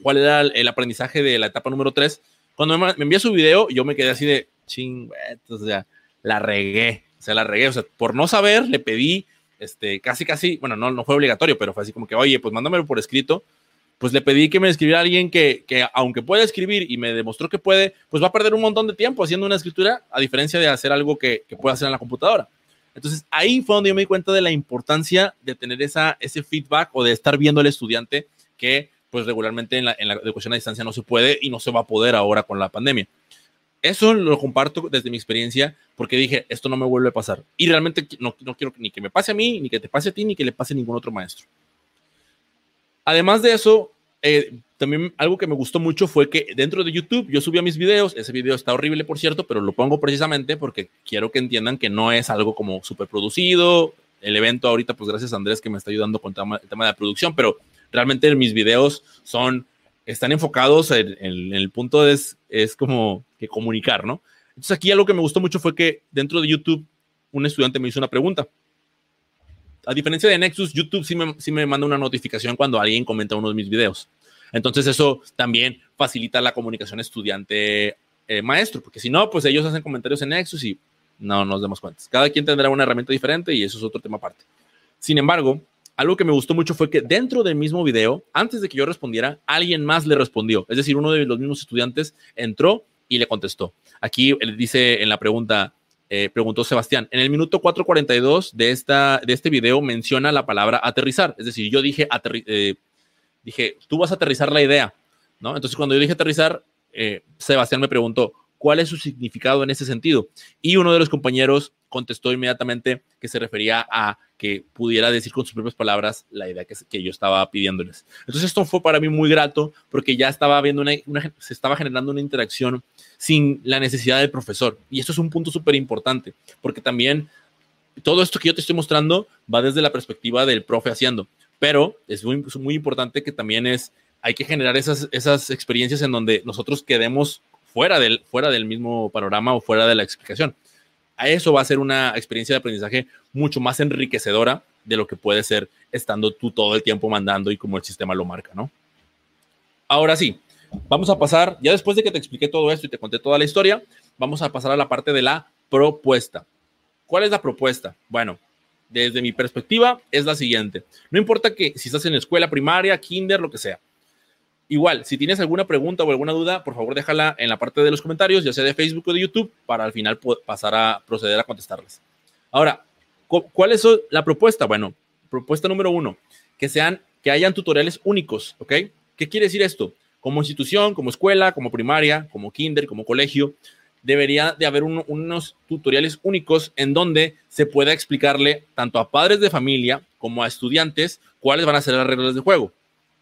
cuál era el aprendizaje de la etapa número 3, cuando me, envía su video, yo me quedé así de, ching, o sea, la regué, o sea, la regué, o sea, por no saber, le pedí, este, casi, casi, bueno, no, no fue obligatorio, pero fue así como que, oye, pues mándamelo por escrito, pues le pedí que me escribiera alguien que, aunque puede escribir y me demostró que puede, pues va a perder un montón de tiempo haciendo una escritura, a diferencia de hacer algo que, que puede hacer en la computadora. Entonces ahí fue donde yo me di cuenta de la importancia de tener esa, ese feedback o de estar viendo al estudiante que pues regularmente en la, en la educación a distancia no se puede y no se va a poder ahora con la pandemia. Eso lo comparto desde mi experiencia porque dije, esto no me vuelve a pasar. Y realmente no, no quiero ni que me pase a mí, ni que te pase a ti, ni que le pase a ningún otro maestro. Además de eso, eh, también algo que me gustó mucho fue que dentro de YouTube yo subía mis videos. Ese video está horrible, por cierto, pero lo pongo precisamente porque quiero que entiendan que no es algo como súper producido. El evento ahorita, pues gracias a Andrés que me está ayudando con el tema, de producción, pero realmente mis videos son, están enfocados en, el punto de es, es como que comunicar, ¿no? Entonces aquí algo que me gustó mucho fue que dentro de YouTube un estudiante me hizo una pregunta. A diferencia de Nexus, YouTube sí me, sí me manda una notificación cuando alguien comenta uno de mis videos. Entonces eso también facilita la comunicación estudiante-maestro, porque si no, pues ellos hacen comentarios en Nexus y no nos demos cuenta. Cada quien tendrá una herramienta diferente y eso es otro tema aparte. Sin embargo, algo que me gustó mucho fue que dentro del mismo video, antes de que yo respondiera, alguien más le respondió. Es decir, uno de los mismos estudiantes entró y le contestó. Aquí él dice en la pregunta, eh, preguntó Sebastián, en el minuto 4.42 de, esta, de este video menciona la palabra aterrizar. Es decir, yo dije, eh, dije, tú vas a aterrizar la idea, ¿no? Entonces cuando yo dije aterrizar, eh, Sebastián me preguntó, ¿cuál es su significado en ese sentido? Y uno de los compañeros contestó inmediatamente que se refería a que pudiera decir con sus propias palabras la idea que, que yo estaba pidiéndoles. Entonces esto fue para mí muy grato porque ya estaba viendo una, se estaba generando una interacción sin la necesidad del profesor. Y esto es un punto súper importante porque también todo esto que yo te estoy mostrando va desde la perspectiva del profe haciendo, pero es muy, muy importante que también es, hay que generar esas, esas experiencias en donde nosotros quedemos fuera del, fuera del mismo panorama o fuera de la explicación a eso va a ser una experiencia de aprendizaje mucho más enriquecedora de lo que puede ser estando tú todo el tiempo mandando y como el sistema lo marca, ¿no? Ahora sí, vamos a pasar, ya después de que te expliqué todo esto y te conté toda la historia, vamos a pasar a la parte de la propuesta. ¿Cuál es la propuesta? Bueno, desde mi perspectiva es la siguiente. No importa que si estás en escuela primaria, kinder, lo que sea. Igual, si tienes alguna pregunta o alguna duda, por favor déjala en la parte de los comentarios, ya sea de Facebook o de YouTube, para al final pasar a proceder a contestarles. Ahora, ¿cuál es la propuesta? Bueno, propuesta número uno, que sean, que hayan tutoriales únicos, ¿ok? ¿Qué quiere decir esto? Como institución, como escuela, como primaria, como kinder, como colegio, debería de haber unos tutoriales únicos en donde se pueda explicarle tanto a padres de familia como a estudiantes cuáles van a ser las reglas de juego.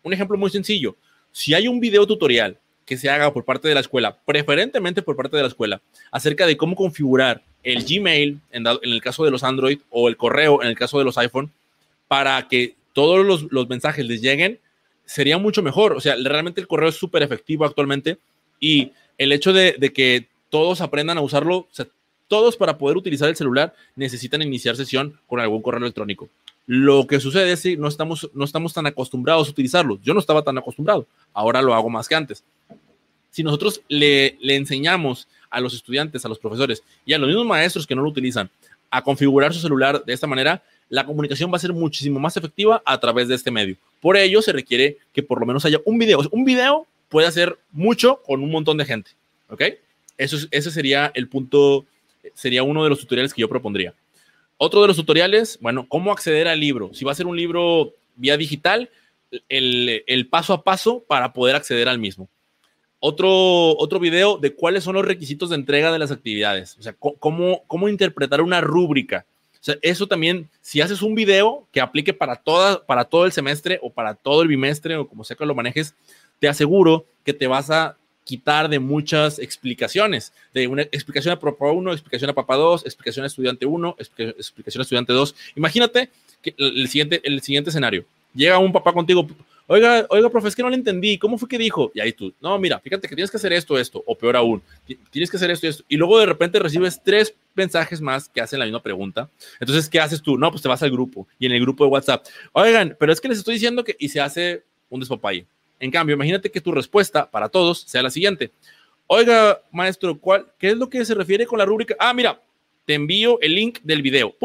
Un ejemplo muy sencillo si hay un video tutorial que se haga por parte de la escuela, preferentemente por parte de la escuela, acerca de cómo configurar el Gmail en, el caso de los Android o el correo en el caso de los iPhone, para que todos los, mensajes les lleguen, sería mucho mejor. O sea, realmente el correo es súper efectivo actualmente y el hecho de, que todos aprendan a usarlo, o sea, todos para poder utilizar el celular necesitan iniciar sesión con algún correo electrónico. Lo que sucede es que no estamos, no estamos tan acostumbrados a utilizarlos. Yo no estaba tan acostumbrado, ahora lo hago más que antes. Si nosotros le, le enseñamos a los estudiantes, a los profesores y a los mismos maestros que no lo utilizan a configurar su celular de esta manera, la comunicación va a ser muchísimo más efectiva a través de este medio. Por ello, se requiere que por lo menos haya un video. Un video puede hacer mucho con un montón de gente. ¿Ok? Eso, ese sería el punto, sería uno de los tutoriales que yo propondría. Otro de los tutoriales, bueno, cómo acceder al libro. Si va a ser un libro vía digital, el, paso a paso para poder acceder al mismo. Otro, otro video de cuáles son los requisitos de entrega de las actividades. O sea, cómo, cómo interpretar una rúbrica. O sea, eso también, si haces un video que aplique para, toda, para todo el semestre o para todo el bimestre o como sea que lo manejes, te aseguro que te vas a quitar de muchas explicaciones, de una explicación a papá 1, explicación a papá 2, explicación a estudiante 1, explicación a estudiante 2. Imagínate que el siguiente, el siguiente escenario. Llega un papá contigo, oiga, oiga, profe, es que no le entendí, ¿cómo fue que dijo? Y ahí tú, no, mira, fíjate que tienes que hacer esto, esto, o peor aún, tienes que hacer esto, esto. Y luego de repente recibes tres mensajes más que hacen la misma pregunta. Entonces, ¿qué haces tú? No, pues te vas al grupo y en el grupo de WhatsApp, oigan, pero es que les estoy diciendo que, y se hace un despapalle. En cambio, imagínate que tu respuesta para todos sea la siguiente. Oiga, maestro, ¿cuál, ¿qué es lo que se refiere con la rúbrica? Ah, mira, te envío el link del video.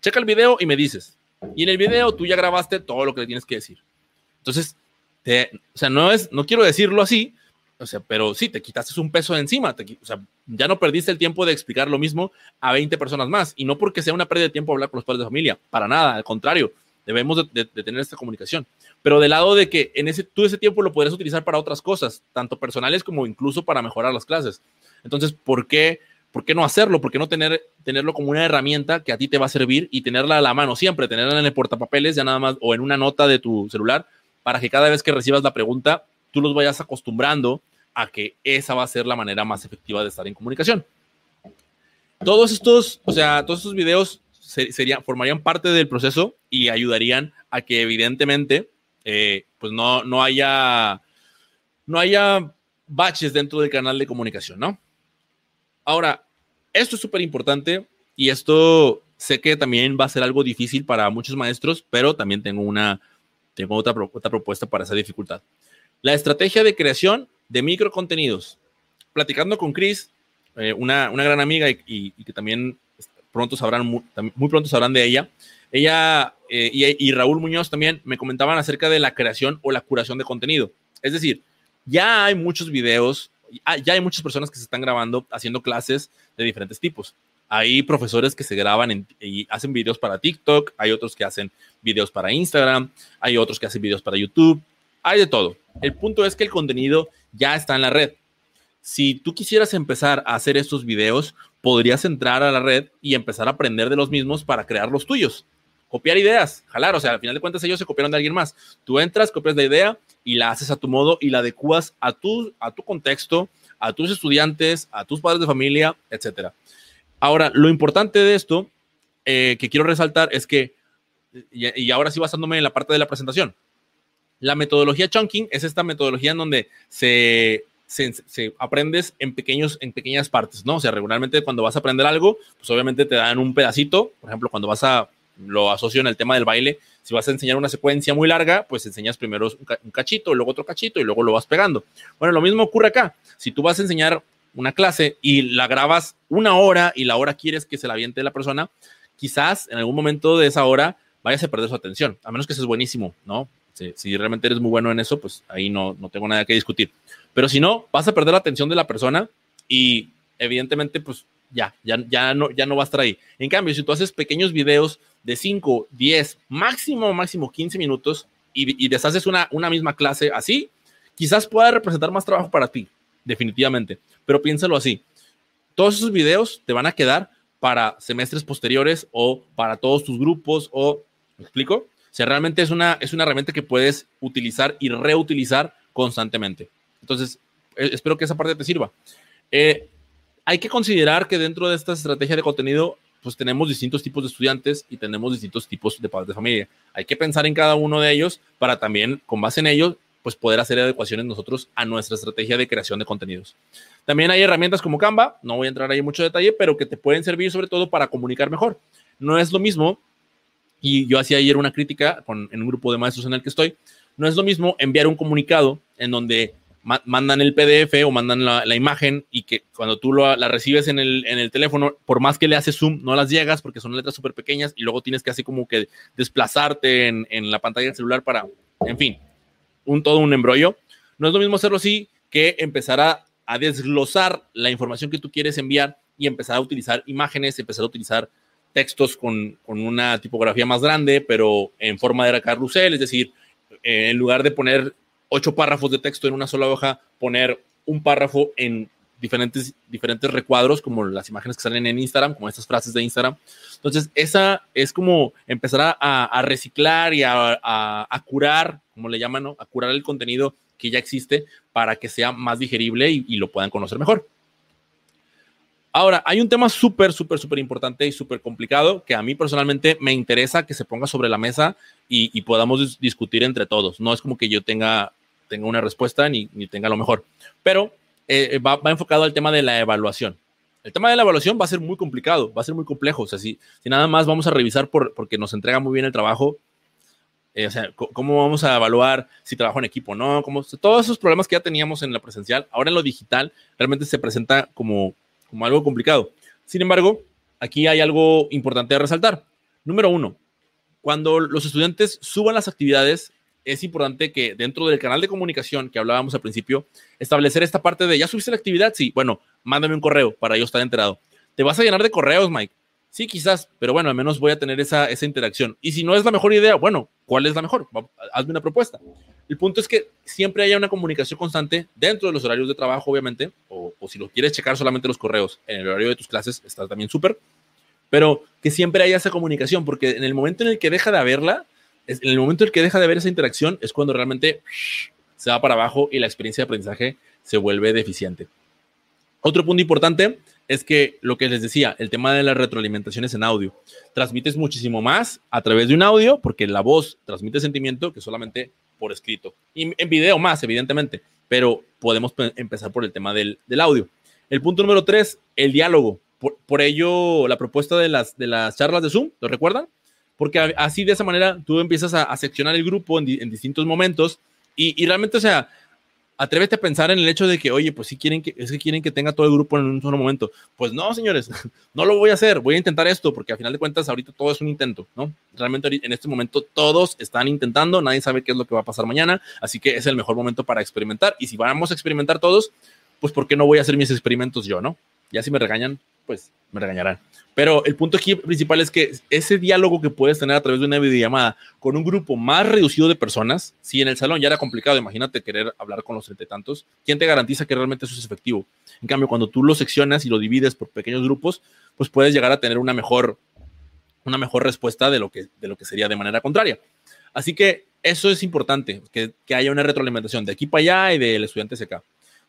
checa el video y me dices. Y en el video tú ya grabaste todo lo que le tienes que decir. Entonces, o sea, no es, no quiero decirlo así, o sea, pero sí, te quitaste un peso de encima, o sea, ya no perdiste el tiempo de explicar lo mismo a 20 personas más. Y no porque sea una pérdida de tiempo hablar con los padres de familia, para nada, al contrario, debemos de tener esta comunicación pero del lado de que en ese, tú ese tiempo lo podrías utilizar para otras cosas, tanto personales como incluso para mejorar las clases. Entonces, ¿por qué, por qué no hacerlo? ¿Por qué no tener, tenerlo como una herramienta que a ti te va a servir y tenerla a la mano siempre, tenerla en el portapapeles ya nada más o en una nota de tu celular para que cada vez que recibas la pregunta, tú los vayas acostumbrando a que esa va a ser la manera más efectiva de estar en comunicación. Todos estos, o sea, todos estos videos serían, formarían parte del proceso y ayudarían a que evidentemente, eh, pues no, no haya, no haya baches dentro del canal de comunicación, ¿no? Ahora, esto es súper importante y esto sé que también va a ser algo difícil para muchos maestros, pero también tengo una, tengo otra, otra propuesta para esa dificultad. La estrategia de creación de microcontenidos. Platicando con Chris, eh, una, una, gran amiga y, que también pronto sabrán, muy, pronto sabrán de ella, ella eh, y, Raúl Muñoz también me comentaban acerca de la creación o la curación de contenido. Es decir, ya hay muchos videos, ya hay muchas personas que se están grabando haciendo clases de diferentes tipos. Hay profesores que se graban y hacen videos para TikTok, hay otros que hacen videos para Instagram, hay otros que hacen videos para YouTube, hay de todo. El punto es que el contenido ya está en la red. Si tú quisieras empezar a hacer estos videos, podrías entrar a la red y empezar a aprender de los mismos para crear los tuyos. Copiar ideas, jalar, o sea, al final de cuentas ellos se copiaron de alguien más. Tú entras, copias la idea y la haces a tu modo y la adecuas a tu, a tu contexto, a tus estudiantes, a tus padres de familia, etc. Ahora, lo importante de esto eh, que quiero resaltar es que, y, ahora sí basándome en la parte de la presentación, la metodología chunking es esta metodología en donde se, se, aprendes en, pequeños, en pequeñas partes, ¿no? O sea, regularmente cuando vas a aprender algo, pues obviamente te dan un pedacito, por ejemplo, cuando vas a, lo asocio en el tema del baile, si vas a enseñar una secuencia muy larga, pues enseñas primero un cachito, luego otro cachito y luego lo vas pegando. Bueno, lo mismo ocurre acá. Si tú vas a enseñar una clase y la grabas una hora y la hora quieres que se la aviente la persona, quizás en algún momento de esa hora vayas a perder su atención, a menos que seas buenísimo, ¿no? Si, realmente eres muy bueno en eso, pues ahí no, no tengo nada que discutir. Pero si no, vas a perder la atención de la persona y evidentemente, pues ya, ya, ya, no, ya no va a estar ahí. En cambio, si tú haces pequeños videos de 5, 10, máximo, máximo 15 minutos y, deshaces una, una misma clase así, quizás pueda representar más trabajo para ti, definitivamente. Pero piénsalo así. Todos esos videos te van a quedar para semestres posteriores o para todos tus grupos o, ¿me explico? O realmente es una, es una herramienta que puedes utilizar y reutilizar constantemente. Entonces, eh, espero que esa parte te sirva. Eh, hay que considerar que dentro de esta estrategia de contenido, pues tenemos distintos tipos de estudiantes y tenemos distintos tipos de padres de familia. Hay que pensar en cada uno de ellos para también, con base en ellos, pues poder hacer adecuaciones nosotros a nuestra estrategia de creación de contenidos. También hay herramientas como Canva, no voy a entrar ahí en mucho detalle, pero que te pueden servir sobre todo para comunicar mejor. No es lo mismo y yo hacía ayer una crítica con, en un grupo de maestros en el que estoy, no es lo mismo enviar un comunicado en donde mandan el PDF o mandan la, imagen y que cuando tú la recibes en el, en el, teléfono, por más que le haces zoom, no las llegas porque son letras súper pequeñas y luego tienes que así como que desplazarte en, en, la pantalla del celular para, en fin, un todo un embrollo. No es lo mismo hacerlo así que empezar a, a desglosar la información que tú quieres enviar y empezar a utilizar imágenes, empezar a utilizar textos con, una tipografía más grande, pero en forma de carrusel, es decir, eh, en lugar de poner ocho párrafos de texto en una sola hoja, poner un párrafo en diferentes, diferentes recuadros, como las imágenes que salen en Instagram, como estas frases de Instagram. Entonces, esa es como empezar a, reciclar y a, curar, como le llaman, ¿no? a curar el contenido que ya existe para que sea más digerible y lo puedan conocer mejor. Ahora, hay un tema súper, súper, súper importante y súper complicado que a mí personalmente me interesa que se ponga sobre la mesa y, podamos discutir entre todos. No es como que yo tenga, tenga una respuesta ni, ni tenga lo mejor, pero eh, va, enfocado al tema de la evaluación. El tema de la evaluación va a ser muy complicado, va a ser muy complejo. O sea, si, si nada más vamos a revisar por, porque nos entrega muy bien el trabajo, eh, o sea, cómo vamos a evaluar si trabajo en equipo, ¿no? Como, todos esos problemas que ya teníamos en la presencial, ahora en lo digital, realmente se presenta como, como algo complicado. Sin embargo, aquí hay algo importante de resaltar. Número uno, cuando los estudiantes suban las actividades, es importante que dentro del canal de comunicación que hablábamos al principio, establecer esta parte de, ¿ya subiste la actividad? Sí, bueno, mándame un correo para yo estar enterado. ¿Te vas a llenar de correos, Mike? Sí, quizás, pero bueno, al menos voy a tener esa, esa interacción. Y si no es la mejor idea, bueno, ¿cuál es la mejor? Hazme una propuesta. El punto es que siempre haya una comunicación constante dentro de los horarios de trabajo, obviamente, o, si lo quieres checar solamente los correos en el horario de tus clases, está también súper, pero que siempre haya esa comunicación, porque en el momento en el que deja de haberla, en el momento en el que deja de haber esa interacción es cuando realmente se va para abajo y la experiencia de aprendizaje se vuelve deficiente. Otro punto importante es que lo que les decía, el tema de las retroalimentaciones en audio. Transmites muchísimo más a través de un audio, porque la voz transmite sentimiento que solamente por escrito. Y en video más, evidentemente, pero podemos empezar por el tema del, audio. El punto número tres, el diálogo. Por, ello, la propuesta de las, de las charlas de Zoom, ¿lo recuerdan? Porque así de esa manera tú empiezas a, seccionar el grupo en, distintos momentos y, realmente, o sea, atrévete a pensar en el hecho de que, oye, pues si quieren que, es que quieren que tenga todo el grupo en un solo momento. Pues no, señores, no lo voy a hacer, voy a intentar esto, porque al final de cuentas ahorita todo es un intento, ¿no? Realmente en este momento todos están intentando, nadie sabe qué es lo que va a pasar mañana, así que es el mejor momento para experimentar. Y si vamos a experimentar todos, pues ¿por qué no voy a hacer mis experimentos yo, no? Ya si me regañan, pues me regañarán. Pero el punto aquí principal es que ese diálogo que puedes tener a través de una videollamada con un grupo más reducido de personas, si en el salón ya era complicado, imagínate querer hablar con los treinta tantos, ¿quién te garantiza que realmente eso es efectivo? En cambio, cuando tú lo seccionas y lo divides por pequeños grupos, pues puedes llegar a tener una mejor, una mejor respuesta de lo, que, de lo que sería de manera contraria. Así que eso es importante, que, que haya una retroalimentación de aquí para allá y del estudiante hacia acá.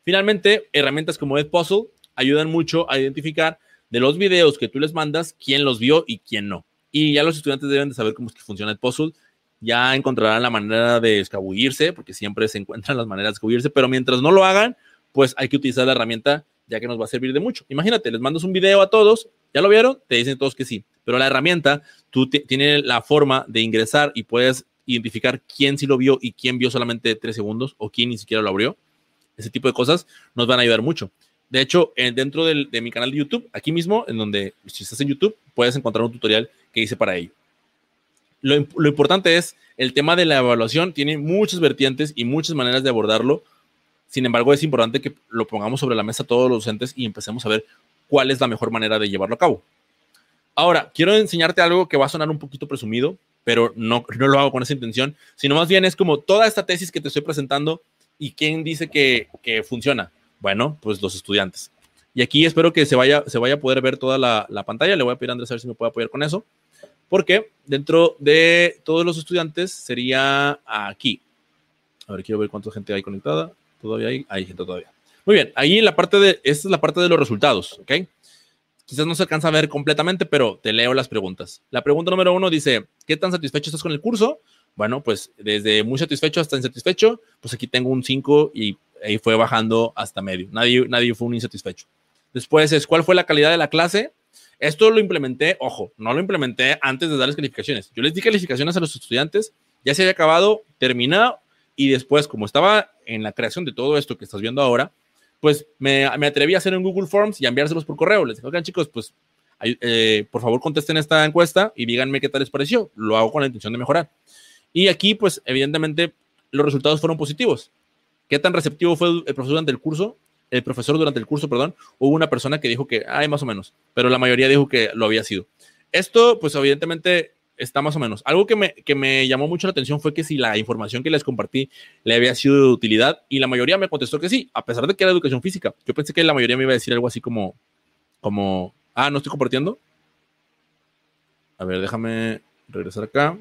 Finalmente, herramientas como Edpuzzle ayudan mucho a identificar de los videos que tú les mandas, quién los vio y quién no. Y ya los estudiantes deben de saber cómo es que funciona el puzzle. Ya encontrarán la manera de escabullirse, porque siempre se encuentran las maneras de escabullirse, pero mientras no lo hagan, pues hay que utilizar la herramienta, ya que nos va a servir de mucho. Imagínate, les mandas un video a todos, ¿ya lo vieron? Te dicen todos que sí, pero la herramienta, tú tienes la forma de ingresar y puedes identificar quién sí lo vio y quién vio solamente tres segundos o quién ni siquiera lo abrió. Ese tipo de cosas nos van a ayudar mucho. De hecho, dentro de mi canal de YouTube, aquí mismo, en donde si estás en YouTube, puedes encontrar un tutorial que hice para ello. Lo, importante es, el tema de la evaluación tiene muchas vertientes y muchas maneras de abordarlo. Sin embargo, es importante que lo pongamos sobre la mesa todos los docentes y empecemos a ver cuál es la mejor manera de llevarlo a cabo. Ahora, quiero enseñarte algo que va a sonar un poquito presumido, pero no, no lo hago con esa intención, sino más bien es como toda esta tesis que te estoy presentando y quién dice que, que funciona. Bueno, pues los estudiantes. Y aquí espero que se vaya, se vaya a poder ver toda la, pantalla. Le voy a pedir a Andrés a ver si me puede apoyar con eso. Porque dentro de todos los estudiantes sería aquí. A ver, quiero ver cuánta gente hay conectada. Todavía hay, hay gente todavía. Muy bien, ahí la parte de, esta es la parte de los resultados, ¿ok? Quizás no se alcanza a ver completamente, pero te leo las preguntas. La pregunta número uno dice, ¿qué tan satisfecho estás con el curso? Bueno, pues desde muy satisfecho hasta insatisfecho, pues aquí tengo un 5 y ahí fue bajando hasta medio. Nadie, nadie fue un insatisfecho. Después es, ¿cuál fue la calidad de la clase? Esto lo implementé, ojo, no lo implementé antes de darles calificaciones. Yo les di calificaciones a los estudiantes, ya se había acabado, terminado, y después, como estaba en la creación de todo esto que estás viendo ahora, pues me, me atreví a hacer en Google Forms y enviárselos por correo. Les dije, oigan chicos, pues eh, por favor contesten esta encuesta y díganme qué tal les pareció. Lo hago con la intención de mejorar. Y aquí, pues evidentemente, los resultados fueron positivos. ¿Qué tan receptivo fue el profesor durante el curso? El profesor durante el curso, perdón, hubo una persona que dijo que, ay, más o menos, pero la mayoría dijo que lo había sido. Esto, pues evidentemente está más o menos. Algo que me, que me llamó mucho la atención fue que si la información que les compartí le había sido de utilidad y la mayoría me contestó que sí, a pesar de que era educación física. Yo pensé que la mayoría me iba a decir algo así como, como, ah, no estoy compartiendo. A ver, déjame regresar acá.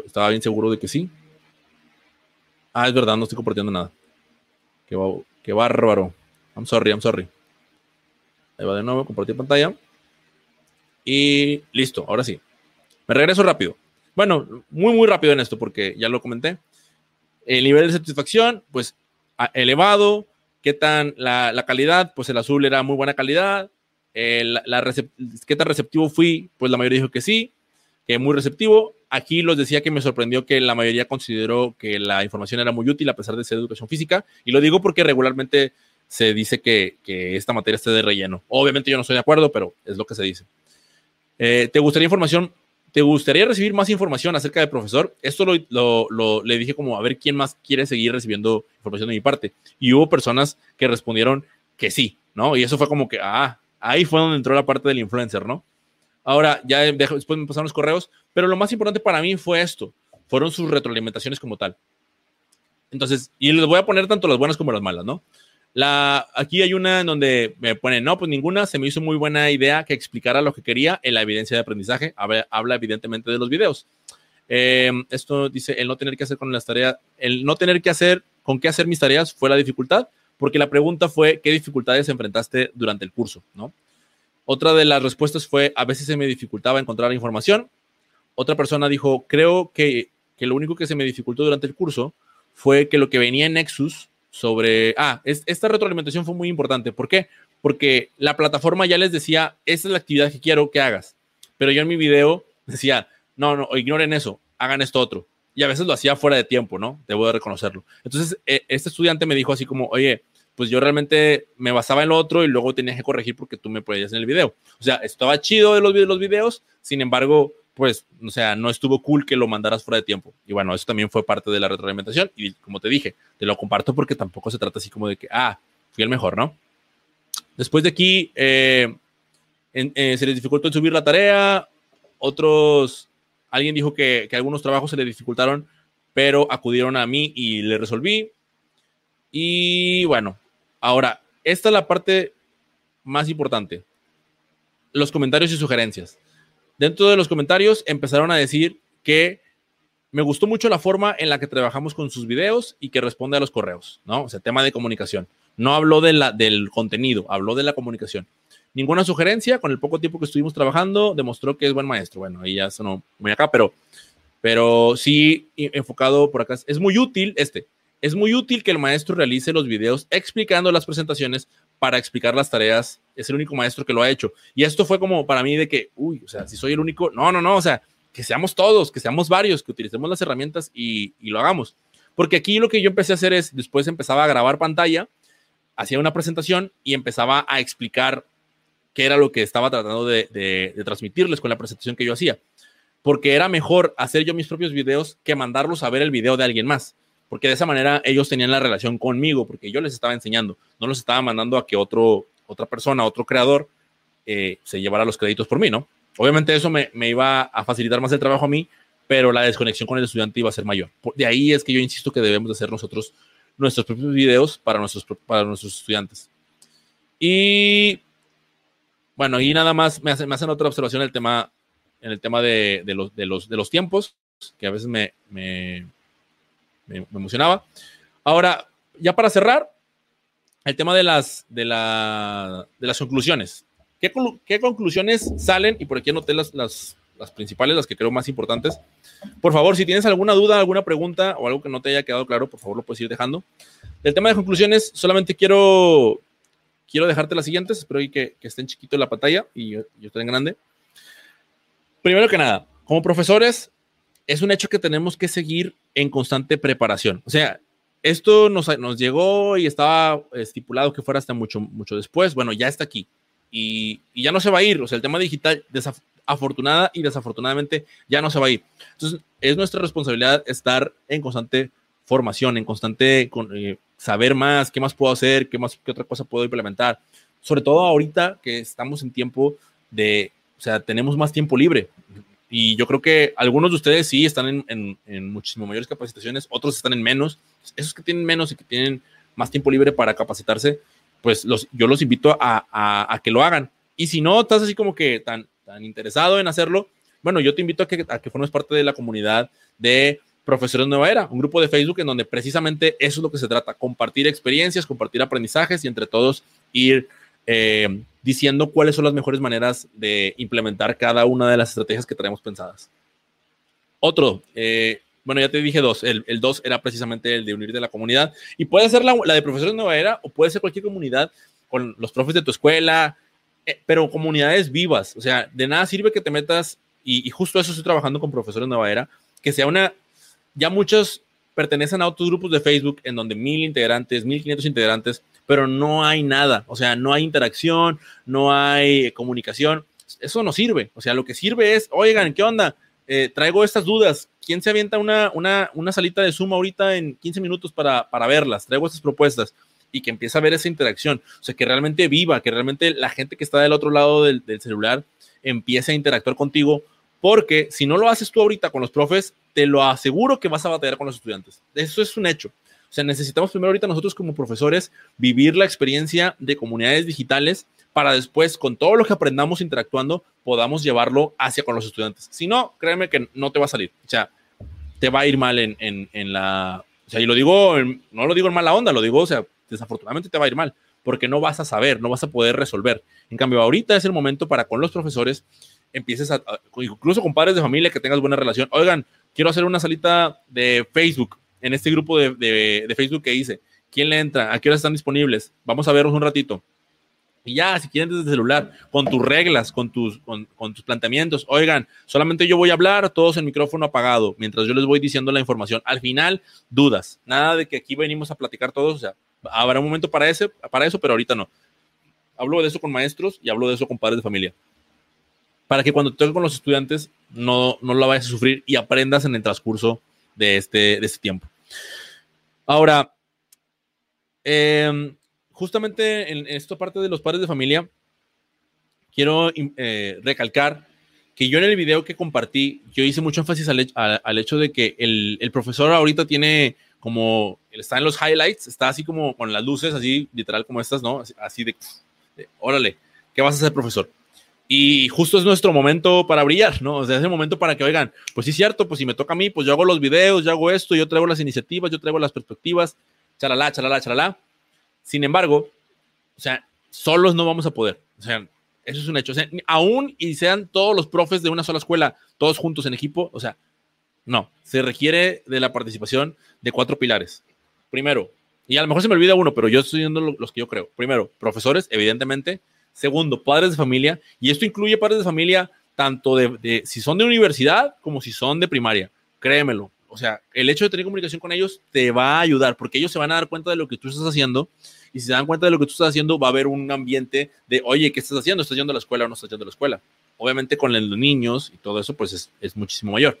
Estaba bien seguro de que sí. Ah, es verdad, no estoy compartiendo nada. Qué, bárbaro. I'm sorry, I'm sorry. Ahí va de nuevo, compartir pantalla. Y listo, ahora sí. Me regreso rápido. Bueno, muy, muy rápido en esto porque ya lo comenté. El nivel de satisfacción, pues elevado. ¿Qué tan la, calidad? Pues el azul era muy buena calidad. ¿Qué tan receptivo fui? Pues la mayoría dijo que sí, que muy receptivo. Aquí los decía que me sorprendió que la mayoría consideró que la información era muy útil a pesar de ser educación física. Y lo digo porque regularmente se dice que, esta materia esté de relleno. Obviamente yo no estoy de acuerdo, pero es lo que se dice. Eh, ¿Te gustaría información? ¿Te gustaría recibir más información acerca del profesor? Esto lo, le dije como a ver quién más quiere seguir recibiendo información de mi parte. Y hubo personas que respondieron que sí, ¿no? Y eso fue como que, ah, ahí fue donde entró la parte del influencer, ¿no? Ahora, ya después me pasaron los correos, pero lo más importante para mí fue esto, fueron sus retroalimentaciones como tal. Entonces, y les voy a poner tanto las buenas como las malas, ¿no? La, aquí hay una en donde me ponen, no, pues ninguna, se me hizo muy buena idea que explicara lo que quería en la evidencia de aprendizaje, habla, evidentemente de los videos. Em, esto dice, el no tener que hacer con las tareas, el no tener que hacer con qué hacer mis tareas fue la dificultad, porque la pregunta fue, ¿qué dificultades enfrentaste durante el curso? ¿no? Otra de las respuestas fue, a veces se me dificultaba encontrar información. Otra persona dijo, creo que, que lo único que se me dificultó durante el curso fue que lo que venía en Nexus sobre, ah, esta retroalimentación fue muy importante. ¿Por qué? Porque la plataforma ya les decía, esta es la actividad que quiero que hagas. Pero yo en mi video decía, no, no, ignoren eso, hagan esto otro. Y a veces lo hacía fuera de tiempo, ¿no? Debo de reconocerlo. Entonces, e, este estudiante me dijo así como, oye, pues yo realmente me basaba en lo otro y luego tenía que corregir porque tú me podías en el video. O sea, estaba chido de los, los videos, sin embargo, pues, o sea, no estuvo cool que lo mandaras fuera de tiempo. Y bueno, eso también fue parte de la retroalimentación. Y como te dije, te lo comparto porque tampoco se trata así como de que, ah, fui el mejor, ¿no? Después de aquí, eh, eh, se les dificultó en subir la tarea. Otros, alguien dijo que, que algunos trabajos se les dificultaron, pero acudieron a mí y le resolví. Y bueno, ahora, esta es la parte más importante. Los comentarios y sugerencias. Dentro de los comentarios empezaron a decir que me gustó mucho la forma en la que trabajamos con sus videos y que responde a los correos, ¿no? O sea, tema de comunicación. No habló de del contenido, habló de la comunicación. Ninguna sugerencia, con el poco tiempo que estuvimos trabajando, demostró que es buen maestro. Bueno, ahí ya sonó muy acá, pero, pero sí enfocado por acá. Es muy útil este. Es muy útil que el maestro realice los videos explicando las presentaciones para explicar las tareas. Es el único maestro que lo ha hecho. Y esto fue como para mí de que, uy, o sea, si soy el único, no, no, no, o sea, que seamos todos, que seamos varios, que utilicemos las herramientas y, lo hagamos. Porque aquí lo que yo empecé a hacer es, después empezaba a grabar pantalla, hacía una presentación y empezaba a explicar qué era lo que estaba tratando de, transmitirles con la presentación que yo hacía. Porque era mejor hacer yo mis propios videos que mandarlos a ver el video de alguien más porque de esa manera ellos tenían la relación conmigo, porque yo les estaba enseñando, no los estaba mandando a que otro, otra persona, otro creador, eh, se llevara los créditos por mí, ¿no? Obviamente eso me, iba a facilitar más el trabajo a mí, pero la desconexión con el estudiante iba a ser mayor. De ahí es que yo insisto que debemos de hacer nosotros nuestros propios videos para nuestros, para nuestros estudiantes. Y bueno, y nada más me hacen, me hacen otra observación en el tema, en el tema de, los, de, los, de los tiempos, que a veces me, me, emocionaba. Ahora, ya para cerrar, el tema de las, de la, de las conclusiones. ¿Qué, ¿Qué, conclusiones salen? Y por aquí anoté las, las, las, principales, las que creo más importantes. Por favor, si tienes alguna duda, alguna pregunta o algo que no te haya quedado claro, por favor lo puedes ir dejando. El tema de conclusiones, solamente quiero, quiero dejarte las siguientes. Espero que, que estén chiquito en la pantalla y yo, yo esté en grande. Primero que nada, como profesores, es un hecho que tenemos que seguir en constante preparación. O sea, esto nos, nos llegó y estaba estipulado que fuera hasta mucho, mucho después. Bueno, ya está aquí y, ya no se va a ir. O sea, el tema digital, afortunada y desafortunadamente, ya no se va a ir. Entonces, es nuestra responsabilidad estar en constante formación, en constante eh, saber más, qué más puedo hacer, qué más, qué otra cosa puedo implementar. Sobre todo ahorita que estamos en tiempo de, o sea, tenemos más tiempo libre. Y yo creo que algunos de ustedes sí están en, en, muchísimo mayores capacitaciones, otros están en menos. Esos que tienen menos y que tienen más tiempo libre para capacitarse, pues los, yo los invito a, a, que lo hagan. Y si no estás así como que tan, tan interesado en hacerlo, bueno, yo te invito a que, a que formes parte de la comunidad de Profesores Nueva Era, un grupo de Facebook en donde precisamente eso es lo que se trata, compartir experiencias, compartir aprendizajes y entre todos ir eh, diciendo cuáles son las mejores maneras de implementar cada una de las estrategias que tenemos pensadas. Otro, eh, bueno, ya te dije dos. El, dos era precisamente el de unir de la comunidad. Y puede ser la, de profesores Nueva Era o puede ser cualquier comunidad con los profes de tu escuela, eh, pero comunidades vivas. O sea, de nada sirve que te metas, y, y, justo eso estoy trabajando con profesores Nueva Era, que sea una. Ya muchos pertenecen a otros grupos de Facebook en donde mil integrantes, mil quinientos integrantes pero no hay nada, o sea, no hay interacción, no hay comunicación, eso no sirve, o sea, lo que sirve es, oigan, ¿qué onda? Eh, traigo estas dudas, ¿quién se avienta una, una, una salita de Zoom ahorita en 15 minutos para, para verlas? Traigo estas propuestas y que empiece a ver esa interacción, o sea, que realmente viva, que realmente la gente que está del otro lado del, del celular empiece a interactuar contigo, porque si no lo haces tú ahorita con los profes, te lo aseguro que vas a batallar con los estudiantes. Eso es un hecho. O sea, necesitamos primero ahorita nosotros como profesores vivir la experiencia de comunidades digitales para después, con todo lo que aprendamos interactuando, podamos llevarlo hacia con los estudiantes. Si no, créeme que no te va a salir. O sea, te va a ir mal en, en, en la... O sea, y lo digo, no lo digo en mala onda, lo digo, o sea, desafortunadamente te va a ir mal, porque no vas a saber, no vas a poder resolver. En cambio, ahorita es el momento para con los profesores empieces a, incluso con padres de familia que tengas buena relación. Oigan, quiero hacer una salita de Facebook en este grupo de, de, Facebook que hice. ¿Quién le entra? ¿A qué horas están disponibles? Vamos a verlos un ratito. Y ya, si quieren desde el celular, con tus reglas, con tus, con, tus planteamientos, oigan, solamente yo voy a hablar, todos el micrófono apagado, mientras yo les voy diciendo la información. Al final, dudas. Nada de que aquí venimos a platicar todos, o sea, habrá un momento para, ese, para eso, pero ahorita no. Hablo de eso con maestros y hablo de eso con padres de familia. Para que cuando te con los estudiantes no, no la vayas a sufrir y aprendas en el transcurso de este, de este tiempo. Ahora, eh, justamente en, esta parte de los padres de familia, quiero eh, recalcar que yo en el video que compartí, yo hice mucho énfasis al, al, hecho de que el, el, profesor ahorita tiene como, está en los highlights, está así como con las luces, así literal como estas, ¿no? Así, de, de, órale, ¿qué vas a hacer, profesor? Y justo es nuestro momento para brillar, ¿no? O sea, es el momento para que, oigan, pues sí es cierto, pues si me toca a mí, pues yo hago los videos, yo hago esto, yo traigo las iniciativas, yo traigo las perspectivas, chalala, chalala, chalala sin embargo, o sea, solos no vamos a poder. O sea, eso es un hecho. O sea, aún y sean todos los profes de una sola escuela, todos juntos en equipo, o sea, no, se requiere de la participación de cuatro pilares. Primero, y a lo mejor se me olvida uno, pero yo estoy viendo los que yo creo. Primero, profesores, evidentemente. Segundo, padres de familia. Y esto incluye padres de familia tanto de, si son de universidad como si son de primaria. Créemelo, o sea, el hecho de tener comunicación con ellos te va a ayudar porque ellos se van a dar cuenta de lo que tú estás haciendo y si se dan cuenta de lo que tú estás haciendo va a haber un ambiente de, oye, ¿qué estás haciendo? ¿Estás yendo a la escuela o no estás yendo a la escuela? Obviamente con los niños y todo eso pues es, es muchísimo mayor.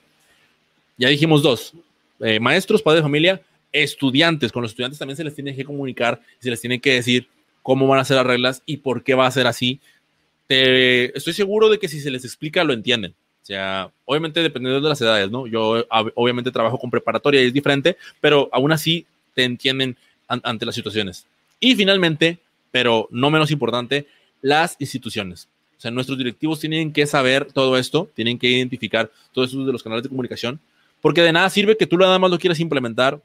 Ya dijimos dos, eh, maestros, padres de familia, estudiantes. Con los estudiantes también se les tiene que comunicar, se les tiene que decir cómo van a ser las reglas y por qué va a ser así. Te, estoy seguro de que si se les explica lo entienden. O sea, obviamente dependiendo de las edades, ¿no? Yo obviamente trabajo con preparatoria y es diferente, pero aún así te entienden an ante las situaciones. Y finalmente, pero no menos importante, las instituciones. O sea, nuestros directivos tienen que saber todo esto, tienen que identificar todo esto de los canales de comunicación, porque de nada sirve que tú nada más lo quieras implementar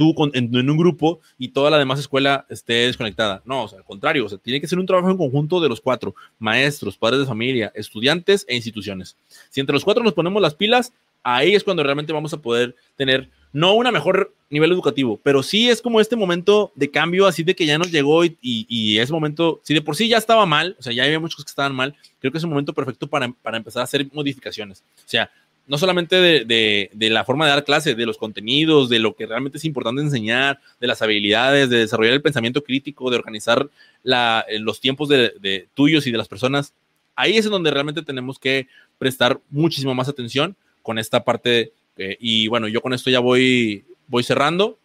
tú con, en, en, un grupo y toda la demás escuela esté desconectada. No, o sea, al contrario, o sea, tiene que ser un trabajo en conjunto de los cuatro, maestros, padres de familia, estudiantes e instituciones. Si entre los cuatro nos ponemos las pilas, ahí es cuando realmente vamos a poder tener no una mejor nivel educativo, pero sí es como este momento de cambio, así de que ya nos llegó y, y, y es momento, si de por sí ya estaba mal, o sea, ya había muchos que estaban mal, creo que es un momento perfecto para, para empezar a hacer modificaciones. O sea, no solamente de, de, la forma de dar clase, de los contenidos, de lo que realmente es importante enseñar, de las habilidades, de desarrollar el pensamiento crítico, de organizar la, los tiempos de, tuyos y de las personas. Ahí es en donde realmente tenemos que prestar muchísimo más atención con esta parte. Eh, y bueno, yo con esto ya voy, voy cerrando.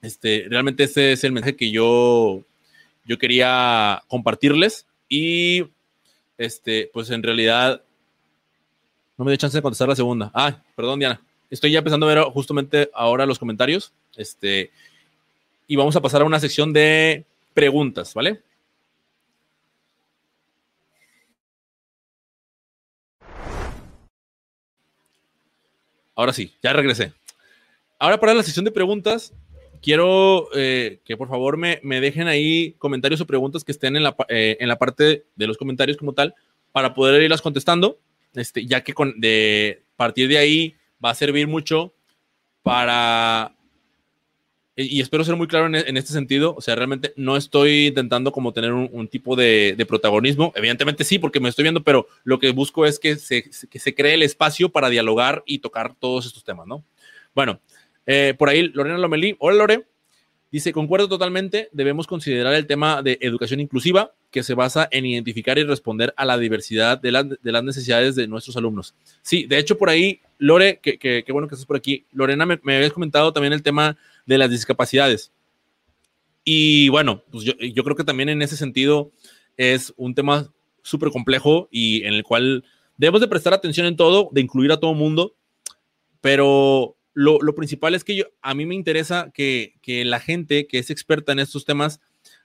Este, realmente este es el mensaje que yo, yo quería compartirles. Y este, pues en realidad no me dio chance de contestar la segunda. Ah, perdón, Diana. Estoy ya empezando a ver justamente ahora los comentarios. Este, y vamos a pasar a una sección de preguntas, ¿vale? Ahora sí, ya regresé. Ahora para la sección de preguntas, quiero eh, que por favor me, me, dejen ahí comentarios o preguntas que estén en la, eh, en la parte de los comentarios como tal para poder irlas contestando este, ya que con, de partir de ahí va a servir mucho para, y espero ser muy claro en, este sentido, o sea, realmente no estoy intentando como tener un, un tipo de, de, protagonismo, evidentemente sí, porque me estoy viendo, pero lo que busco es que se, que se cree el espacio para dialogar y tocar todos estos temas, ¿no? Bueno, eh, por ahí Lorena Lomelí, hola Lore, dice, concuerdo totalmente, debemos considerar el tema de educación inclusiva, que se basa en identificar y responder a la diversidad de, la, de las necesidades de nuestros alumnos. Sí, de hecho, por ahí, Lore, que, que, que bueno que estás por aquí, Lorena, me, me, habías comentado también el tema de las discapacidades. Y bueno, pues yo, creo que también en ese sentido es un tema súper complejo y en el cual debemos de prestar atención en todo, de incluir a todo mundo, pero lo, principal es que yo, a mí me interesa que la gente que es experta en estos temas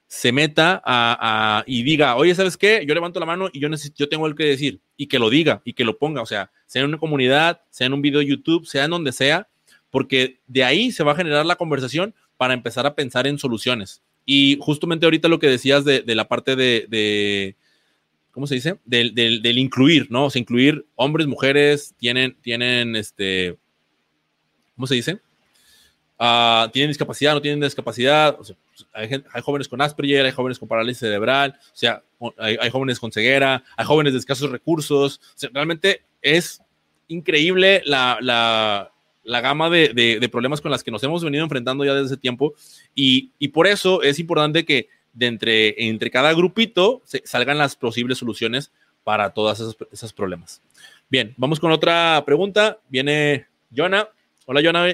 se meta a, y diga, oye, ¿sabes qué? Yo levanto la mano y yo, necesito, yo tengo el que decir, y que lo diga, y que lo ponga, o sea, sea en una comunidad, sea en un video de YouTube, sea en donde sea, porque de ahí se va a generar la conversación para empezar a pensar en soluciones. Y justamente ahorita lo que decías de, la parte de, ¿cómo se dice? Del, del, incluir, ¿no? O sea, incluir hombres, mujeres, tienen, tienen, este, ¿cómo se dice? Ah, tienen discapacidad, no tienen discapacidad, hay, jóvenes con Asperger, hay jóvenes con parálisis cerebral, o sea, hay, jóvenes con ceguera, hay jóvenes de escasos recursos, o realmente es increíble la, la, la gama de, de, problemas con las que nos hemos venido enfrentando ya desde ese tiempo y, y por eso es importante que de entre, entre cada grupito salgan las posibles soluciones para todos esos, esos problemas. Bien, vamos con otra pregunta. Viene Jonah. Hola, Jonah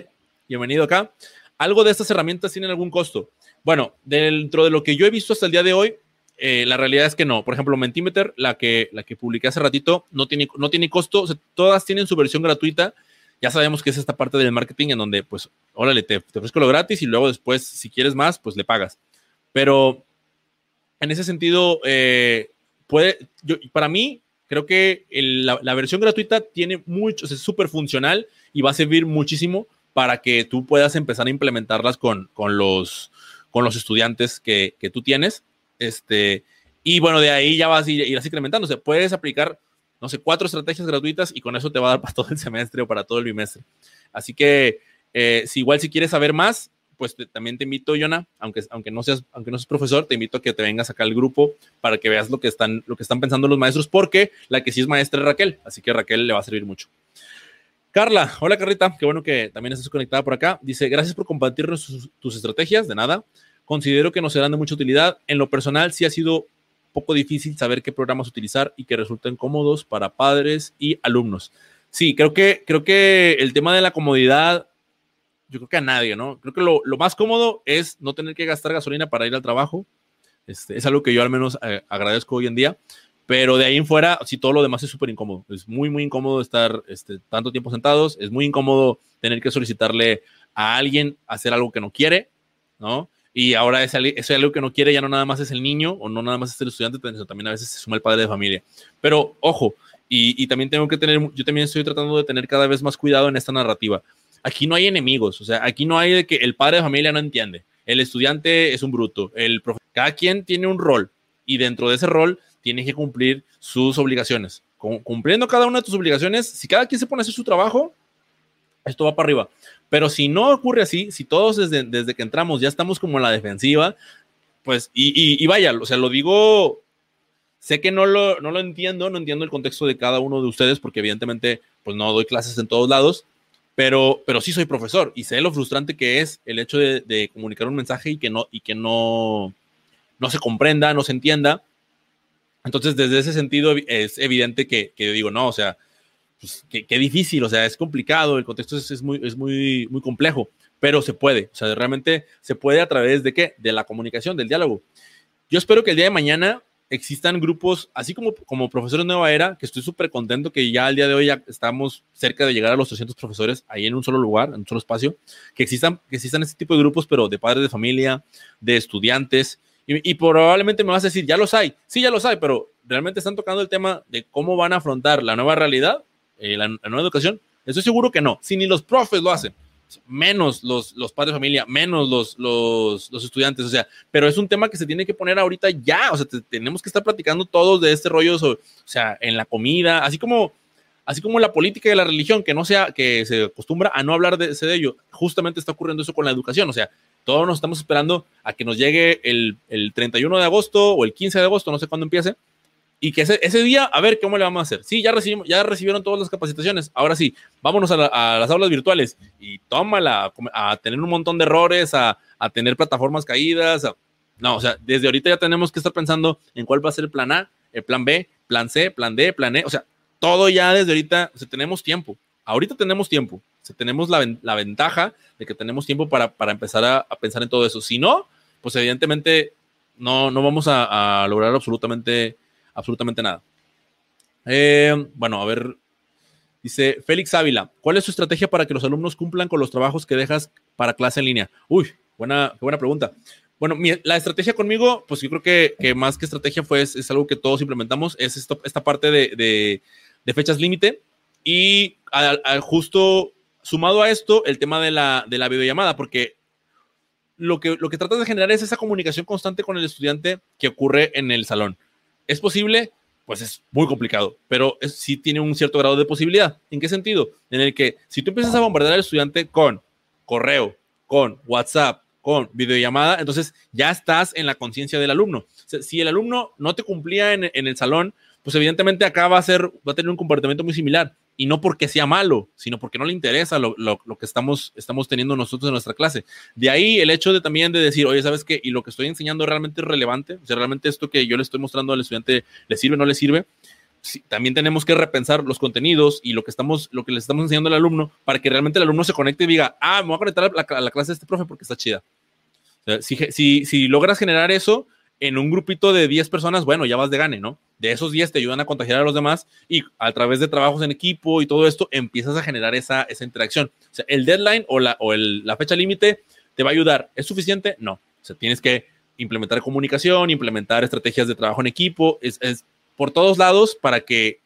bienvenido acá. ¿Algo de estas herramientas tienen algún costo? Bueno, dentro de lo que yo he visto hasta el día de hoy, eh, la realidad es que no. Por ejemplo, Mentimeter, la que, la que publiqué hace ratito, no tiene, no tiene costo. todas tienen su versión gratuita. Ya sabemos que es esta parte del marketing en donde, pues, órale, te, te ofrezco lo gratis y luego después, si quieres más, pues le pagas. Pero en ese sentido, eh, puede, yo, para mí, creo que la, versión gratuita tiene mucho, es súper funcional y va a servir muchísimo para que tú puedas empezar a implementarlas con, con, los, con los estudiantes que, que tú tienes. Este, y bueno, de ahí ya vas a ir, irás sea, puedes aplicar, no sé, cuatro estrategias gratuitas y con eso te va a dar para todo el semestre o para todo el bimestre. Así que, eh, si igual si quieres saber más, pues también te invito, Yona, aunque, aunque, no seas, aunque no seas profesor, te invito a que te vengas acá al grupo para que veas lo que están, lo que están pensando los maestros, porque la que sí es maestra es Raquel, así que Raquel le va a servir mucho. Carla, hola Carlita, qué bueno que también estás conectada por acá. Dice, gracias por compartirnos tus, estrategias, de nada. Considero que nos serán de mucha utilidad. En lo personal, sí ha sido poco difícil saber qué programas utilizar y que resulten cómodos para padres y alumnos. Sí, creo que, creo que el tema de la comodidad, yo creo que a nadie, ¿no? Creo que lo, más cómodo es no tener que gastar gasolina para ir al trabajo. Este, es algo que yo al menos eh, agradezco hoy en día. Pero de ahí en fuera, si todo lo demás es súper incómodo. Es muy, muy incómodo estar este, tanto tiempo sentados. Es muy incómodo tener que solicitarle a alguien hacer algo que no quiere, ¿no? Y ahora ese, ese algo que no quiere ya no nada más es el niño o no nada más es el estudiante, también a veces se suma el padre de familia. Pero ojo, y, y también tengo que tener, yo también estoy tratando de tener cada vez más cuidado en esta narrativa. Aquí no hay enemigos, o sea, aquí no hay de que el padre de familia no entiende, el estudiante es un bruto, el cada quien tiene un rol y dentro de ese rol tiene que cumplir sus obligaciones. Cumpliendo cada una de tus obligaciones, si cada quien se pone a hacer su trabajo, esto va para arriba. Pero si no ocurre así, si todos desde, desde que entramos ya estamos como en la defensiva, pues, y, y, vaya, o sea, lo digo, sé que no lo, no lo entiendo, no entiendo el contexto de cada uno de ustedes, porque evidentemente, pues no doy clases en todos lados, pero, pero sí soy profesor y sé lo frustrante que es el hecho de, de comunicar un mensaje y que no, y que no, no se comprenda, no se entienda. Entonces, desde ese sentido, es evidente que, digo, no, o sea, pues, qué, difícil, o sea, es complicado, el contexto es, es, muy, es muy, muy complejo, pero se puede, o sea, realmente se puede a través de qué? De la comunicación, del diálogo. Yo espero que el día de mañana existan grupos, así como, como profesores Nueva Era, que estoy súper contento que ya al día de hoy ya estamos cerca de llegar a los 300 profesores ahí en un solo lugar, en un solo espacio, que existan, que existan este tipo de grupos, pero de padres de familia, de estudiantes, y, probablemente me vas a decir, ya los hay. Sí, ya los hay, pero realmente están tocando el tema de cómo van a afrontar la nueva realidad, eh, la, nueva educación. Estoy seguro que no. Si ni los profes lo hacen, menos los, los padres de familia, menos los, los, los, estudiantes. O sea, pero es un tema que se tiene que poner ahorita ya. O sea, tenemos que estar platicando todos de este rollo, o sea, en la comida, así como así como la política y la religión, que no sea, que se acostumbra a no hablar de, de ello, justamente está ocurriendo eso con la educación. O sea, todos nos estamos esperando a que nos llegue el, el 31 de agosto o el 15 de agosto, no sé cuándo empiece, y que ese, ese, día, a ver cómo le vamos a hacer. Sí, ya, recibimos, ya recibieron todas las capacitaciones. Ahora sí, vámonos a, las aulas virtuales y tómala a, tener un montón de errores, a, a tener plataformas caídas. no, o sea, desde ahorita ya tenemos que estar pensando en cuál va a ser el plan A, el plan B, plan C, plan D, plan E. O sea, todo ya desde ahorita, tenemos tiempo. Ahorita tenemos tiempo tenemos la, ventaja de que tenemos tiempo para, empezar a, pensar en todo eso. Si no, pues evidentemente no, no vamos a, lograr absolutamente, absolutamente nada. Eh, bueno, a ver, dice Félix Ávila, ¿cuál es su estrategia para que los alumnos cumplan con los trabajos que dejas para clase en línea? Uy, buena, buena pregunta. Bueno, la estrategia conmigo, pues yo creo que, que más que estrategia fue, es, algo que todos implementamos, es esta parte de, de, fechas límite y justo sumado a esto, el tema de la, de la videollamada, porque lo que, lo que tratas de generar es esa comunicación constante con el estudiante que ocurre en el salón. ¿Es posible? Pues es muy complicado, pero sí tiene un cierto grado de posibilidad. ¿En qué sentido? En el que si tú empiezas a bombardear al estudiante con correo, con WhatsApp, con videollamada, entonces ya estás en la conciencia del alumno. si el alumno no te cumplía en, en, el salón, pues evidentemente acá va a, ser, va a tener un comportamiento muy similar y no porque sea malo, sino porque no le interesa lo, que estamos, estamos teniendo nosotros en nuestra clase. De ahí el hecho de también de decir, oye, ¿sabes qué? Y lo que estoy enseñando realmente es relevante, o sea, realmente esto que yo le estoy mostrando al estudiante le sirve o no le sirve. también tenemos que repensar los contenidos y lo que estamos, lo que le estamos enseñando al alumno para que realmente el alumno se conecte y diga, ah, me voy a conectar a la, clase de este profe porque está chida. si, si, si logras generar eso, en un grupito de 10 personas, bueno, ya vas de gane, ¿no? De esos 10 te ayudan a contagiar a los demás y a través de trabajos en equipo y todo esto empiezas a generar esa, esa interacción. O sea, el deadline o la, o la fecha límite te va a ayudar. ¿Es suficiente? No. O sea, tienes que implementar comunicación, implementar estrategias de trabajo en equipo, es, es por todos lados para que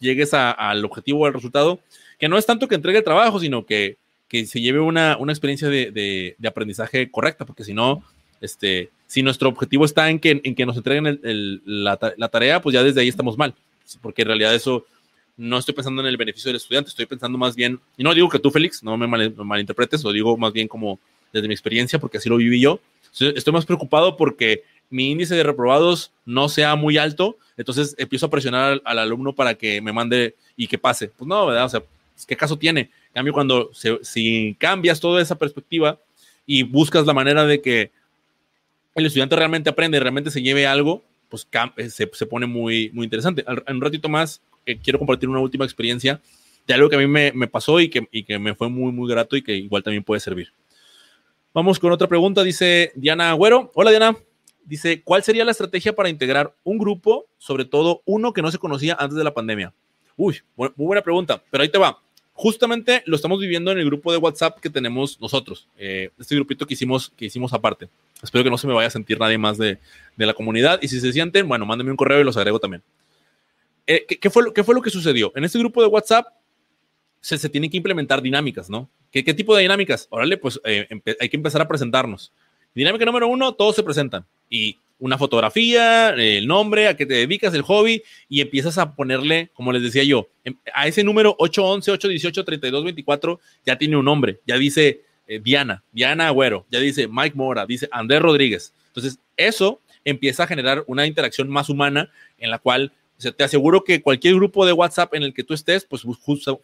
llegues al objetivo o al resultado, que no es tanto que entregue el trabajo, sino que, que se lleve una, una experiencia de, de aprendizaje correcta, porque si no, este, si nuestro objetivo está en que, en que nos entreguen la, tarea, pues ya desde ahí estamos mal, porque en realidad eso no estoy pensando en el beneficio del estudiante, estoy pensando más bien, y no digo que tú, Félix, no me, malinterpretes, lo digo más bien como desde mi experiencia, porque así lo viví yo. Estoy más preocupado porque mi índice de reprobados no sea muy alto, entonces empiezo a presionar al, alumno para que me mande y que pase. Pues no, ¿verdad? O sea, ¿qué caso tiene? En cambio, cuando si cambias toda esa perspectiva y buscas la manera de que el estudiante realmente aprende, realmente se lleve algo, pues eh, se, se pone muy, muy interesante. En un ratito más eh, quiero compartir una última experiencia de algo que a mí me, me pasó y que, y que, me fue muy, muy grato y que igual también puede servir. Vamos con otra pregunta, dice Diana Agüero. Hola Diana. Dice, ¿cuál sería la estrategia para integrar un grupo, sobre todo uno que no se conocía antes de la pandemia? Uy, muy buena pregunta, pero ahí te va justamente lo estamos viviendo en el grupo de WhatsApp que tenemos nosotros, eh, este grupito que hicimos, que hicimos aparte. Espero que no se me vaya a sentir nadie más de, de la comunidad y si se sienten, bueno, mándenme un correo y los agrego también. Eh, ¿qué, fue lo, ¿Qué fue lo que sucedió? En este grupo de WhatsApp se, se tienen que implementar dinámicas, ¿no? ¿Qué, qué tipo de dinámicas? Órale, pues eh, hay que empezar a presentarnos. Dinámica número uno, todos se presentan y una fotografía, el nombre, a qué te dedicas, el hobby, y empiezas a ponerle, como les decía yo, em, a ese número 811, 818, 3224, ya tiene un nombre, ya dice eh, Diana, Diana Agüero, ya dice Mike Mora, dice Andrés Rodríguez. Entonces, eso empieza a generar una interacción más humana en la cual o sea, te aseguro que cualquier grupo de WhatsApp en el que tú estés, pues justo,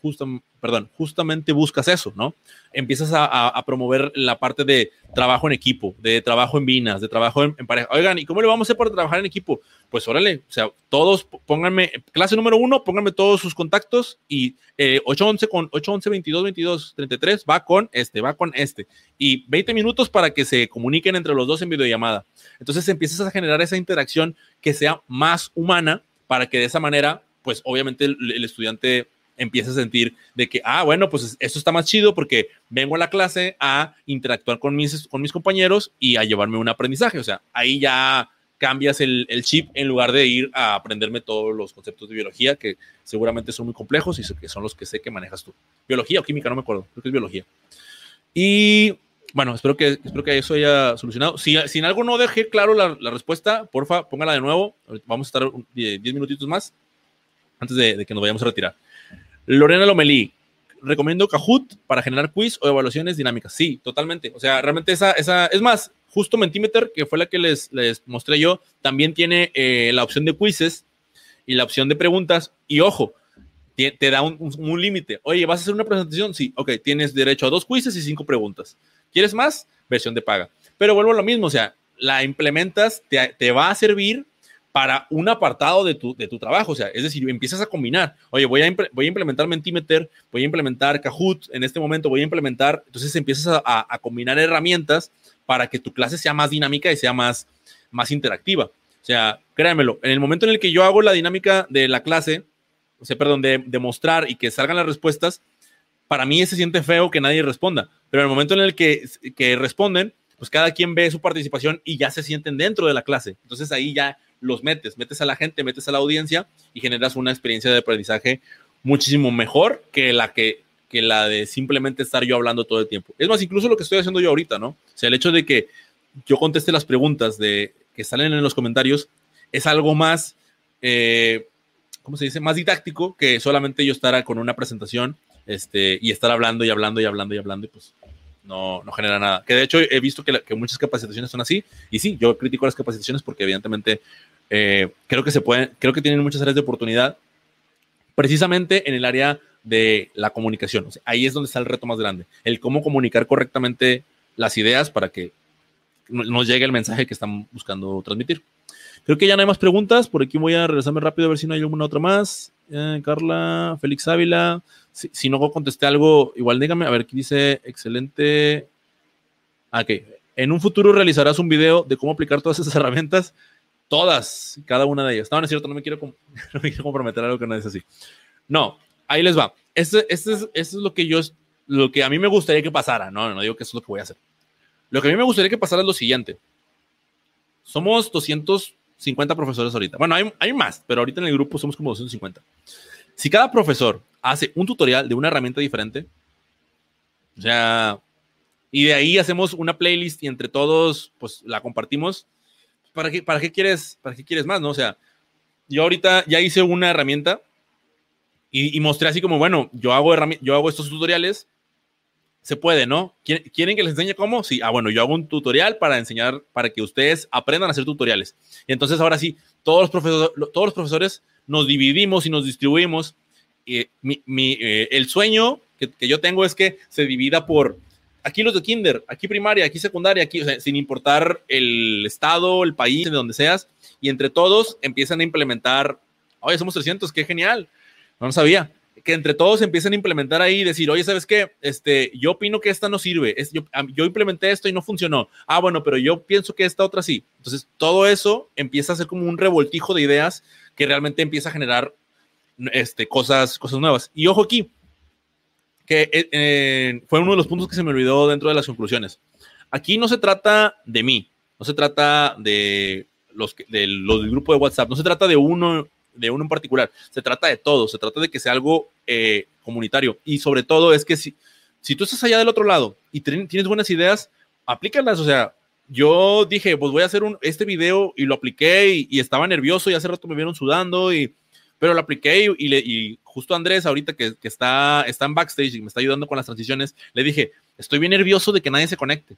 perdón, justamente buscas eso, ¿no? Empiezas a, promover la parte de trabajo en equipo, de trabajo en vinas, de trabajo en, pareja. Oigan, ¿y cómo le vamos a hacer para trabajar en equipo? Pues órale, o sea, todos pónganme, clase número uno, pónganme todos sus contactos y eh, 811 con 811 22 22 33 va con este, va con este. Y 20 minutos para que se comuniquen entre los dos en videollamada. Entonces empiezas a generar esa interacción que sea más humana para que de esa manera, pues obviamente el, estudiante empiece a sentir de que, ah, bueno, pues esto está más chido porque vengo a la clase a interactuar con mis, con mis compañeros y a llevarme un aprendizaje. O sea, ahí ya cambias el, el, chip en lugar de ir a aprenderme todos los conceptos de biología que seguramente son muy complejos y que son los que sé que manejas tú. Biología o química, no me acuerdo, creo que es biología. Y bueno, espero que, espero que eso haya solucionado. Si, si en algo no dejé claro la, la, respuesta, porfa, póngala de nuevo. Vamos a estar 10 minutitos más antes de, que nos vayamos a retirar. Lorena Lomelí, recomiendo Kahoot para generar quiz o evaluaciones dinámicas. Sí, totalmente. O sea, realmente esa, esa es más, justo Mentimeter, que fue la que les, les mostré yo, también tiene eh, la opción de quizzes y la opción de preguntas. Y ojo, te, te da un, un, un límite. Oye, ¿vas a hacer una presentación? Sí, ok, tienes derecho a dos quizzes y cinco preguntas. ¿Quieres más? Versión de paga. Pero vuelvo a lo mismo, o sea, la implementas, te, va a servir para un apartado de tu, de tu trabajo. O sea, es decir, empiezas a combinar. Oye, voy a, voy a implementar Mentimeter, voy a implementar Kahoot en este momento, voy a implementar. Entonces empiezas a, a, combinar herramientas para que tu clase sea más dinámica y sea más, más interactiva. O sea, créanmelo, en el momento en el que yo hago la dinámica de la clase, o sea, perdón, de, de mostrar y que salgan las respuestas, para mí se siente feo que nadie responda. Pero en el momento en el que, que responden, pues cada quien ve su participación y ya se sienten dentro de la clase. Entonces ahí ya los metes, metes a la gente, metes a la audiencia y generas una experiencia de aprendizaje muchísimo mejor que la que, que la de simplemente estar yo hablando todo el tiempo. Es más, incluso lo que estoy haciendo yo ahorita, ¿no? O sea, el hecho de que yo conteste las preguntas de, que salen en los comentarios es algo más, eh, ¿cómo se dice? Más didáctico que solamente yo estar con una presentación este, y estar hablando y hablando y hablando y hablando y pues no, no genera nada. Que de hecho he visto que, muchas capacitaciones son así y sí, yo critico las capacitaciones porque evidentemente eh, creo que se pueden, creo que tienen muchas áreas de oportunidad precisamente en el área de la comunicación. ahí es donde está el reto más grande, el cómo comunicar correctamente las ideas para que nos llegue el mensaje que están buscando transmitir. Creo que ya no hay más preguntas. Por aquí voy a regresarme rápido a ver si no hay alguna otra más. Eh, Carla, Félix Ávila. Si, no contesté algo, igual dígame. A ver, aquí dice excelente. Ah, ok. En un futuro realizarás un video de cómo aplicar todas esas herramientas. Todas, cada una de ellas. No, no es cierto, no me quiero, comprometer a algo que no es así. No, ahí les va. Esto, esto, es, esto es lo que yo, lo que a mí me gustaría que pasara. No, no digo que eso es lo que voy a hacer. Lo que a mí me gustaría que pasara es lo siguiente. Somos 250 profesores ahorita. Bueno, hay, hay más, pero ahorita en el grupo somos como 250. Si cada profesor hace un tutorial de una herramienta diferente, o sea, y de ahí hacemos una playlist y entre todos, pues la compartimos, ¿para qué, para qué, quieres, para qué quieres más, no? O sea, yo ahorita ya hice una herramienta y, y mostré así como, bueno, yo hago, yo hago estos tutoriales se puede, ¿no? ¿Quieren que les enseñe cómo? Sí, ah, bueno, yo hago un tutorial para enseñar, para que ustedes aprendan a hacer tutoriales. Y entonces ahora sí, todos los, todos profesores nos dividimos y nos distribuimos. Eh, eh, el sueño que, yo tengo es que se divida por aquí los de kinder, aquí primaria, aquí secundaria, aquí, sin importar el estado, el país, de donde seas, y entre todos empiezan a implementar, oye, somos 300, qué genial, no lo sabía que entre todos empiecen a implementar ahí y decir, oye, ¿sabes qué? Este, yo opino que esta no sirve. Es, yo, implementé esto y no funcionó. Ah, bueno, pero yo pienso que esta otra sí. Entonces, todo eso empieza a ser como un revoltijo de ideas que realmente empieza a generar este, cosas, cosas nuevas. Y ojo aquí, que eh, eh, fue uno de los puntos que se me olvidó dentro de las conclusiones. Aquí no se trata de mí, no se trata de los, de los del grupo de WhatsApp, no se trata de uno de uno en particular, se trata de todo, se trata de que sea algo eh, comunitario. Y sobre todo es que si, si tú estás allá del otro lado y tienes buenas ideas, aplícalas, o sea, yo dije, pues voy a hacer un, este video y lo apliqué y, estaba nervioso y hace rato me vieron sudando y, pero lo apliqué y, le, y justo Andrés ahorita que, que, está, está en backstage y me está ayudando con las transiciones, le dije, estoy bien nervioso de que nadie se conecte.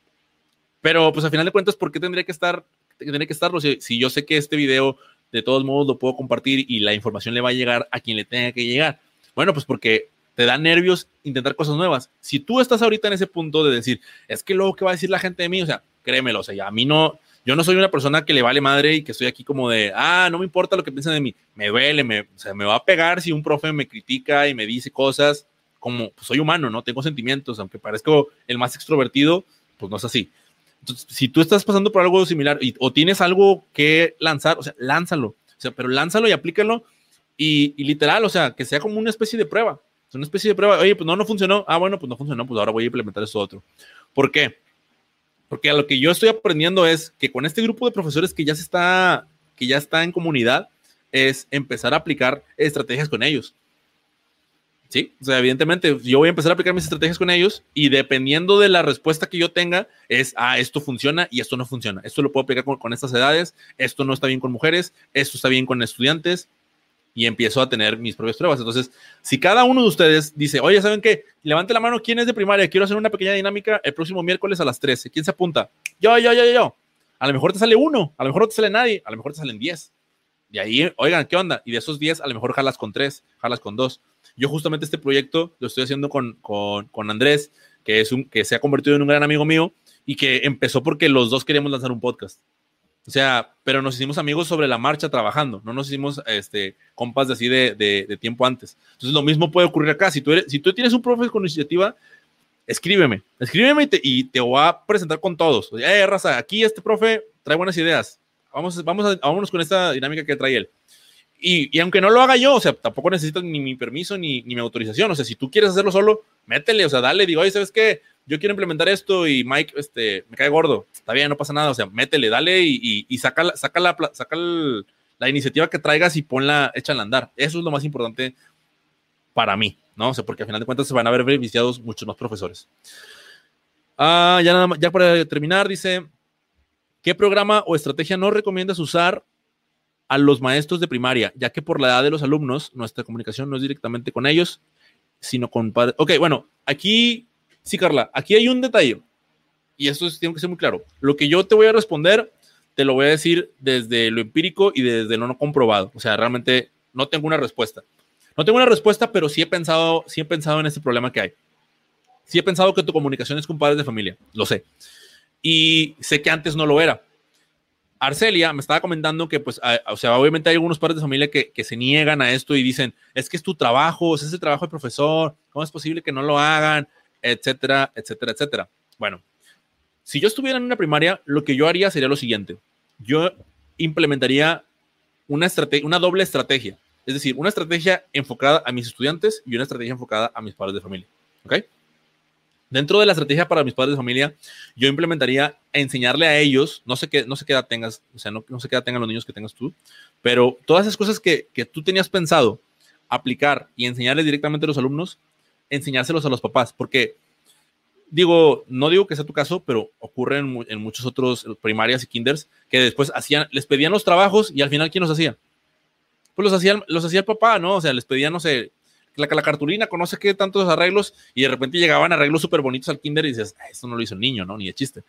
Pero pues al final de cuentas, ¿por qué tendría que estar, tendría que estarlo si, si yo sé que este video de todos modos lo puedo compartir y la información le va a llegar a quien le tenga que llegar. Bueno, pues porque te da nervios intentar cosas nuevas. Si tú estás ahorita en ese punto de decir, es que luego, ¿qué va a decir la gente de mí? O sea, créemelo, o sea, a mí no, yo no soy una persona que le vale madre y que estoy aquí como de, ah, no me importa lo que piensan de mí, me duele, me, o sea, me va a pegar si un profe me critica y me dice cosas, como pues, soy humano, ¿no? Tengo sentimientos, aunque parezco el más extrovertido, pues no es así. Si tú estás pasando por algo similar o tienes algo que lanzar, o sea, lánzalo. O sea, pero lánzalo y aplícalo y, literal, o sea, que sea como una especie de prueba. Es una especie de prueba. Oye, pues no, no funcionó. Ah, bueno, pues no funcionó, pues ahora voy a implementar esto otro. ¿Por qué? Porque a lo que yo estoy aprendiendo es que con este grupo de profesores que ya se está, que ya está en comunidad, es empezar a aplicar estrategias con ellos. Sí, o sea, evidentemente yo voy a empezar a aplicar mis estrategias con ellos y dependiendo de la respuesta que yo tenga es, ah, esto funciona y esto no funciona. Esto lo puedo aplicar con, estas edades, esto no está bien con mujeres, esto está bien con estudiantes y empiezo a tener mis propias pruebas. Entonces, si cada uno de ustedes dice, oye, ¿saben qué? Levante la mano, ¿quién es de primaria? Quiero hacer una pequeña dinámica el próximo miércoles a las 13. ¿Quién se apunta? Yo, yo, yo, yo. A lo mejor te sale uno, a lo mejor no te sale nadie, a lo mejor te salen 10. Y ahí, oigan, ¿qué onda? Y de esos 10, a lo mejor jalas con 3, jalas con 2. Yo justamente este proyecto lo estoy haciendo con, con, con Andrés, que, es un, que se ha convertido en un gran amigo mío y que empezó porque los dos queríamos lanzar un podcast. O sea, pero nos hicimos amigos sobre la marcha trabajando, no nos hicimos este, compas de así de, de, tiempo antes. Entonces, lo mismo puede ocurrir acá. Si tú, eres, si tú tienes un profe con iniciativa, escríbeme, escríbeme y te, y te voy a presentar con todos. Eh, raza, aquí este profe trae buenas ideas. Vamos, vamos a, vámonos con esta dinámica que trae él. Y, aunque no lo haga yo, o sea, tampoco necesitas ni mi permiso ni, mi autorización. O sea, si tú quieres hacerlo solo, métele, o sea, dale, digo, oye, ¿sabes qué? yo quiero implementar esto y Mike, este, me cae gordo. Está bien, no pasa nada. O sea, métele, dale y, y, saca, la, saca, la, saca la iniciativa que traigas y ponla, échala a andar. Eso es lo más importante para mí, ¿no? O sea, porque al final de cuentas se van a ver beneficiados muchos más profesores. Ah, ya nada más, ya para terminar, dice, ¿qué programa o estrategia no recomiendas usar a los maestros de primaria, ya que por la edad de los alumnos, nuestra comunicación no es directamente con ellos, sino con padres. Ok, bueno, aquí, sí, Carla, aquí hay un detalle, y esto tiene que ser muy claro. Lo que yo te voy a responder, te lo voy a decir desde lo empírico y desde lo no comprobado. O sea, realmente no tengo una respuesta. No tengo una respuesta, pero sí he pensado, sí he pensado en este problema que hay. Sí he pensado que tu comunicación es con padres de familia, lo sé. Y sé que antes no lo era. Arcelia me estaba comentando que, pues, o sea, obviamente hay algunos padres de familia que, se niegan a esto y dicen, es que es tu trabajo, es el trabajo del profesor, ¿cómo es posible que no lo hagan? Etcétera, etcétera, etcétera. Bueno, si yo estuviera en una primaria, lo que yo haría sería lo siguiente. Yo implementaría una, una doble estrategia. Es decir, una estrategia enfocada a mis estudiantes y una estrategia enfocada a mis padres de familia. ¿Ok? Dentro de la estrategia para mis padres de familia, yo implementaría enseñarle a ellos, no sé qué, no sé qué edad tengas, o sea, no, sé qué edad tengan los niños que tengas tú, pero todas esas cosas que, que tú tenías pensado aplicar y enseñarles directamente a los alumnos, enseñárselos a los papás, porque digo, no digo que sea tu caso, pero ocurre en, en, muchos otros primarias y kinders que después hacían, les pedían los trabajos y al final, ¿quién los hacía? Pues los hacía, los hacía el papá, ¿no? O sea, les pedían, no sé, la, cartulina conoce qué tantos arreglos y de repente llegaban arreglos súper bonitos al kinder y dices, esto no lo hizo el niño, ¿no? Ni de chiste.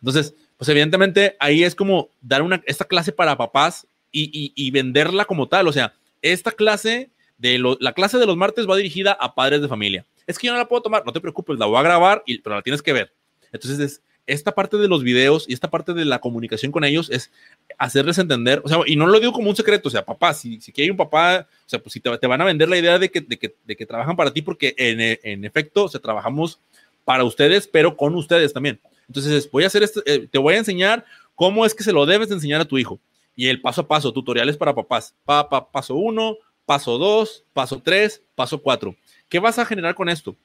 Entonces, pues evidentemente ahí es como dar una, esta clase para papás y, y, venderla como tal. O sea, esta clase de la clase de los martes va dirigida a padres de familia. Es que yo no la puedo tomar, no te preocupes, la voy a grabar, y, pero la tienes que ver. Entonces es esta parte de los videos y esta parte de la comunicación con ellos es hacerles entender, o sea, y no lo digo como un secreto, o sea, papá, si, si hay un papá, o sea, pues si te, van a vender la idea de que, de que, de que trabajan para ti, porque en, en, efecto, o sea, trabajamos para ustedes, pero con ustedes también. Entonces, voy a hacer esto, eh, te voy a enseñar cómo es que se lo debes de enseñar a tu hijo. Y el paso a paso, tutoriales para papás. Pa, paso uno, paso dos, paso tres, paso cuatro. ¿Qué vas a generar con esto?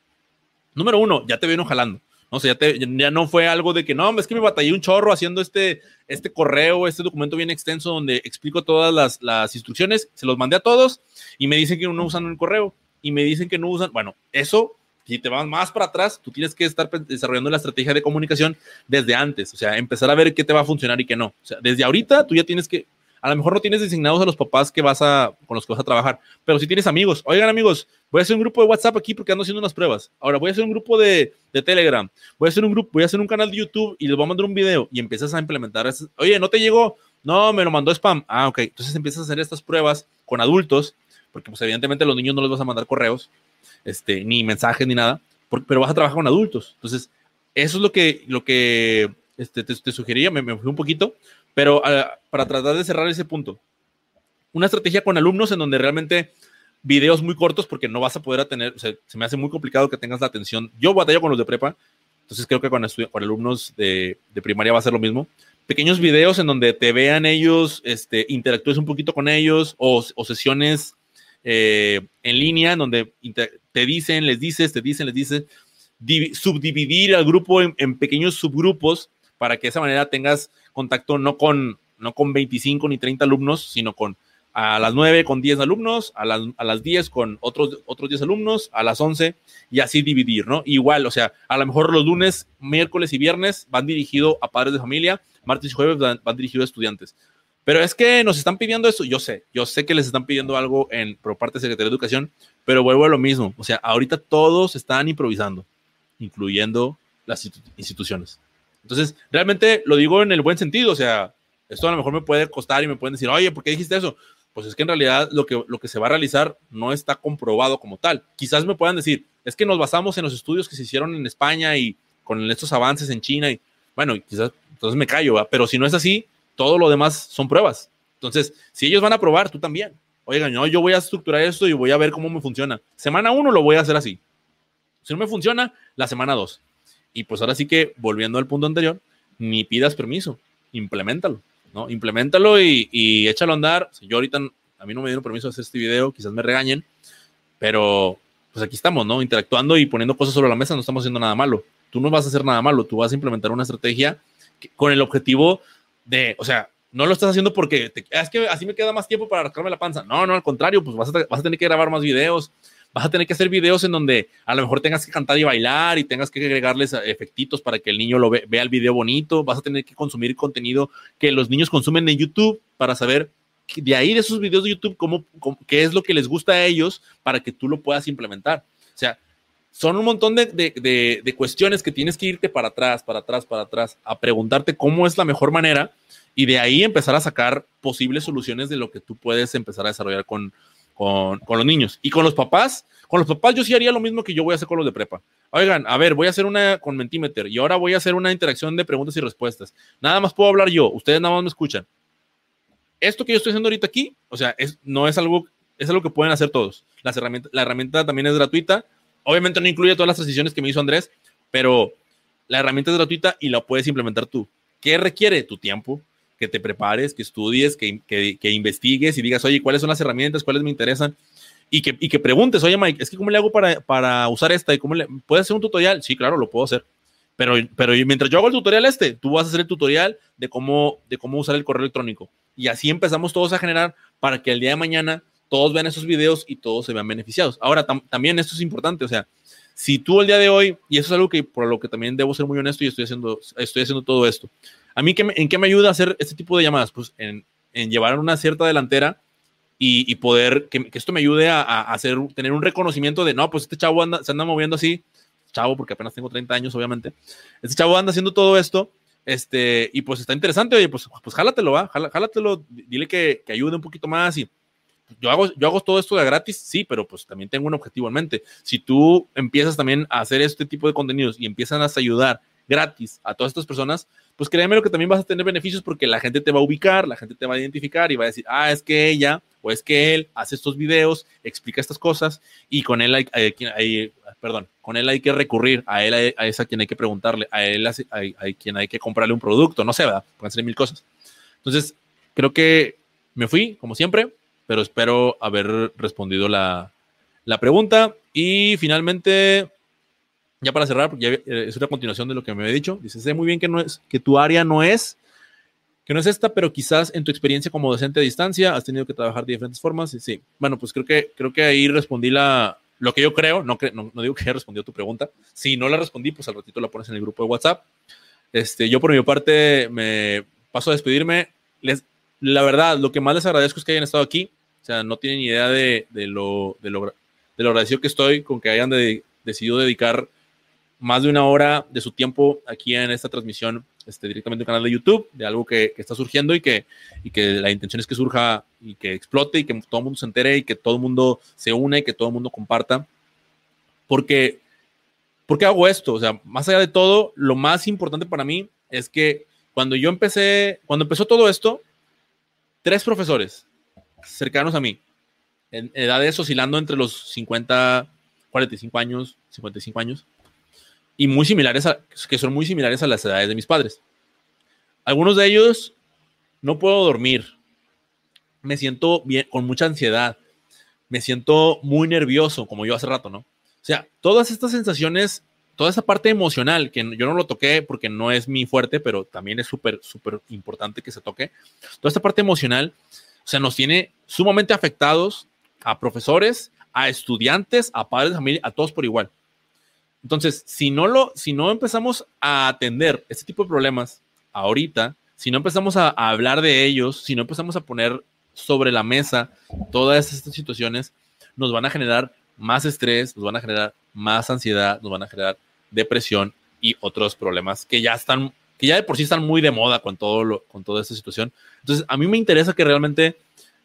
Número uno, ya te vino jalando. No sé, ya, ya, no fue algo de que no, es que me batallé un chorro haciendo este, este correo, este documento bien extenso donde explico todas las, las instrucciones, se los mandé a todos y me dicen que no usan el correo y me dicen que no usan, bueno, eso, si te vas más para atrás, tú tienes que estar desarrollando la estrategia de comunicación desde antes, o sea, empezar a ver qué te va a funcionar y qué no. O sea, desde ahorita tú ya tienes que a lo mejor no tienes designados a los papás que vas a, con los que vas a trabajar, pero si tienes amigos, oigan amigos, voy a hacer un grupo de WhatsApp aquí porque ando haciendo unas pruebas. Ahora voy a hacer un grupo de, de Telegram, voy a hacer un grupo, voy a hacer un canal de YouTube y les voy a mandar un video y empiezas a implementar. Oye, ¿no te llegó? No, me lo mandó spam. Ah, ok. Entonces empiezas a hacer estas pruebas con adultos, porque pues evidentemente a los niños no les vas a mandar correos, este, ni mensajes, ni nada, pero vas a trabajar con adultos. Entonces, eso es lo que, lo que este, te, sugería, me, me fui un poquito, pero ah, para tratar de cerrar ese punto, una estrategia con alumnos en donde realmente videos muy cortos porque no vas a poder tener, o sea, se me hace muy complicado que tengas la atención. Yo batallo con los de prepa, entonces creo que con, con alumnos de, de, primaria va a ser lo mismo. Pequeños videos en donde te vean ellos, este, interactúes un poquito con ellos o, o sesiones eh, en línea en donde te dicen, les dices, te dicen, les dices, subdividir al grupo en, en pequeños subgrupos para que de esa manera tengas contacto no con, no con 25 ni 30 alumnos, sino con a las 9 con 10 alumnos, a las, a las 10 con otros, otros 10 alumnos, a las 11 y así dividir, ¿no? Igual, o sea, a lo mejor los lunes, miércoles y viernes van dirigidos a padres de familia, martes y jueves van, dirigidos a estudiantes. Pero es que nos están pidiendo eso, yo sé, yo sé que les están pidiendo algo en, por parte de Secretaría de Educación, pero vuelvo a lo mismo, o sea, ahorita todos están improvisando, incluyendo las instituciones. Entonces, realmente lo digo en el buen sentido, o sea, esto a lo mejor me puede costar y me pueden decir, oye, ¿por qué dijiste eso? Pues es que en realidad lo que, lo que se va a realizar no está comprobado como tal. Quizás me puedan decir, es que nos basamos en los estudios que se hicieron en España y con estos avances en China y bueno, quizás entonces me callo, ¿va? pero si no es así, todo lo demás son pruebas. Entonces, si ellos van a probar, tú también. Oigan, no, yo voy a estructurar esto y voy a ver cómo me funciona. Semana uno lo voy a hacer así. Si no me funciona, la semana dos. Y pues ahora sí que, volviendo al punto anterior, ni pidas permiso, implementalo, ¿no? Implementalo y, y échalo a andar. Yo ahorita, a mí no me dieron permiso de hacer este video, quizás me regañen, pero pues aquí estamos, ¿no? Interactuando y poniendo cosas sobre la mesa, no estamos haciendo nada malo. tú no vas a hacer nada malo, tú vas a implementar una estrategia con el objetivo de, o sea, no lo estás haciendo porque es que así me queda más tiempo para rascarme la panza. No, no, al contrario, pues vas a, vas a tener que grabar más videos, vas a tener que hacer videos en donde a lo mejor tengas que cantar y bailar y tengas que agregarles efectitos para que el niño lo vea el video bonito, vas a tener que consumir contenido que los niños consumen en YouTube para saber de ahí de esos videos de YouTube cómo, qué es lo que les gusta a ellos para que tú lo puedas implementar. O sea, son un montón de, de, de, cuestiones que tienes que irte para atrás, para atrás, para atrás, a preguntarte cómo es la mejor manera y de ahí empezar a sacar posibles soluciones de lo que tú puedes empezar a desarrollar con, con, los niños. Y con los papás, con los papás yo sí haría lo mismo que yo voy a hacer con los de prepa. Oigan, a ver, voy a hacer una con Mentimeter y ahora voy a hacer una interacción de preguntas y respuestas. Nada más puedo hablar yo, ustedes nada más me escuchan. Esto que yo estoy haciendo ahorita aquí, o sea, es, no es algo, es algo que pueden hacer todos. Las herramientas, la herramienta también es gratuita. Obviamente no incluye todas las transiciones que me hizo Andrés, pero la herramienta es gratuita y la puedes implementar tú. ¿Qué requiere? Tu tiempo, que te prepares, que estudies, que, que, investigues y digas, oye, ¿cuáles son las herramientas? ¿Cuáles me interesan? Y que, y que preguntes, oye, Mike, es que ¿cómo le hago para, para usar esta? ¿Y cómo le, ¿Puedes hacer un tutorial? Sí, claro, lo puedo hacer. Pero, pero mientras yo hago el tutorial este, tú vas a hacer el tutorial de cómo, de cómo usar el correo electrónico. Y así empezamos todos a generar para que el día de mañana todos vean esos videos y todos se vean beneficiados. Ahora, también esto es importante, o sea, si tú el día de hoy, y eso es algo que por lo que también debo ser muy honesto y estoy haciendo, estoy haciendo todo esto, a mí, ¿en qué me ayuda hacer este tipo de llamadas? Pues en, en llevar una cierta delantera y, y poder, que, esto me ayude a, a, hacer, tener un reconocimiento de, no, pues este chavo anda, se anda moviendo así, chavo, porque apenas tengo 30 años, obviamente, este chavo anda haciendo todo esto, este, y pues está interesante, oye, pues, pues jálatelo, va, jálatelo, dile que, que ayude un poquito más y yo hago, yo hago todo esto de gratis, sí, pero pues también tengo un objetivo en mente. Si tú empiezas también a hacer este tipo de contenidos y empiezan a ayudar gratis a todas estas personas, pues créeme lo que también vas a tener beneficios porque la gente te va a ubicar, la gente te va a identificar y va a decir, ah, es que ella o es que él hace estos videos, explica estas cosas y con él hay, hay, perdón, con él hay que recurrir, a él a es a quien hay que preguntarle, a él hay, hay quien hay que comprarle un producto, no sé, ¿verdad? Pueden ser mil cosas. Entonces, creo que me fui, como siempre, pero espero haber respondido la, pregunta. Y finalmente, ya para cerrar, porque eh, es una continuación de lo que me había dicho, dice, sé muy bien que, no es, que tu área no es, que no es esta, pero quizás en tu experiencia como docente a distancia has tenido que trabajar de diferentes formas. Y sí, bueno, pues creo que, creo que ahí respondí la, lo que yo creo, no, no, no digo que haya respondido tu pregunta. Si no la respondí, pues al ratito la pones en el grupo de WhatsApp. Este, yo por mi parte me paso a despedirme. Les, la verdad, lo que más les agradezco es que hayan estado aquí. Sea, no tienen idea de, de, lo, de, lo, de lo agradecido que estoy con que hayan de, decidido dedicar más de una hora de su tiempo aquí en esta transmisión este, directamente en el canal de YouTube, de algo que, que, está surgiendo y que, y que la intención es que surja y que explote y que todo el mundo se entere y que todo el mundo se une y que todo el mundo comparta. Porque, ¿por qué hago esto? O sea, más allá de todo, lo más importante para mí es que cuando yo empecé, cuando empezó todo esto, tres profesores cercanos a mí, en edades oscilando entre los 50, 45 años, 55 años, y muy similares a, que son muy similares a las edades de mis padres. Algunos de ellos no puedo dormir, me siento bien, con mucha ansiedad, me siento muy nervioso, como yo hace rato, ¿no? O sea, todas estas sensaciones, toda esa parte emocional, que yo no lo toqué porque no es mi fuerte, pero también es súper, súper importante que se toque, toda esta parte emocional sea, nos tiene sumamente afectados a profesores, a estudiantes, a padres de familia, a todos por igual. Entonces, si no, lo, si no empezamos a atender este tipo de problemas ahorita, si no empezamos a, a hablar de ellos, si no empezamos a poner sobre la mesa todas estas situaciones, nos van a generar más estrés, nos van a generar más ansiedad, nos van a generar depresión y otros problemas que ya están que ya de por sí están muy de moda con, todo lo, con toda esta situación. Entonces, a mí me interesa que realmente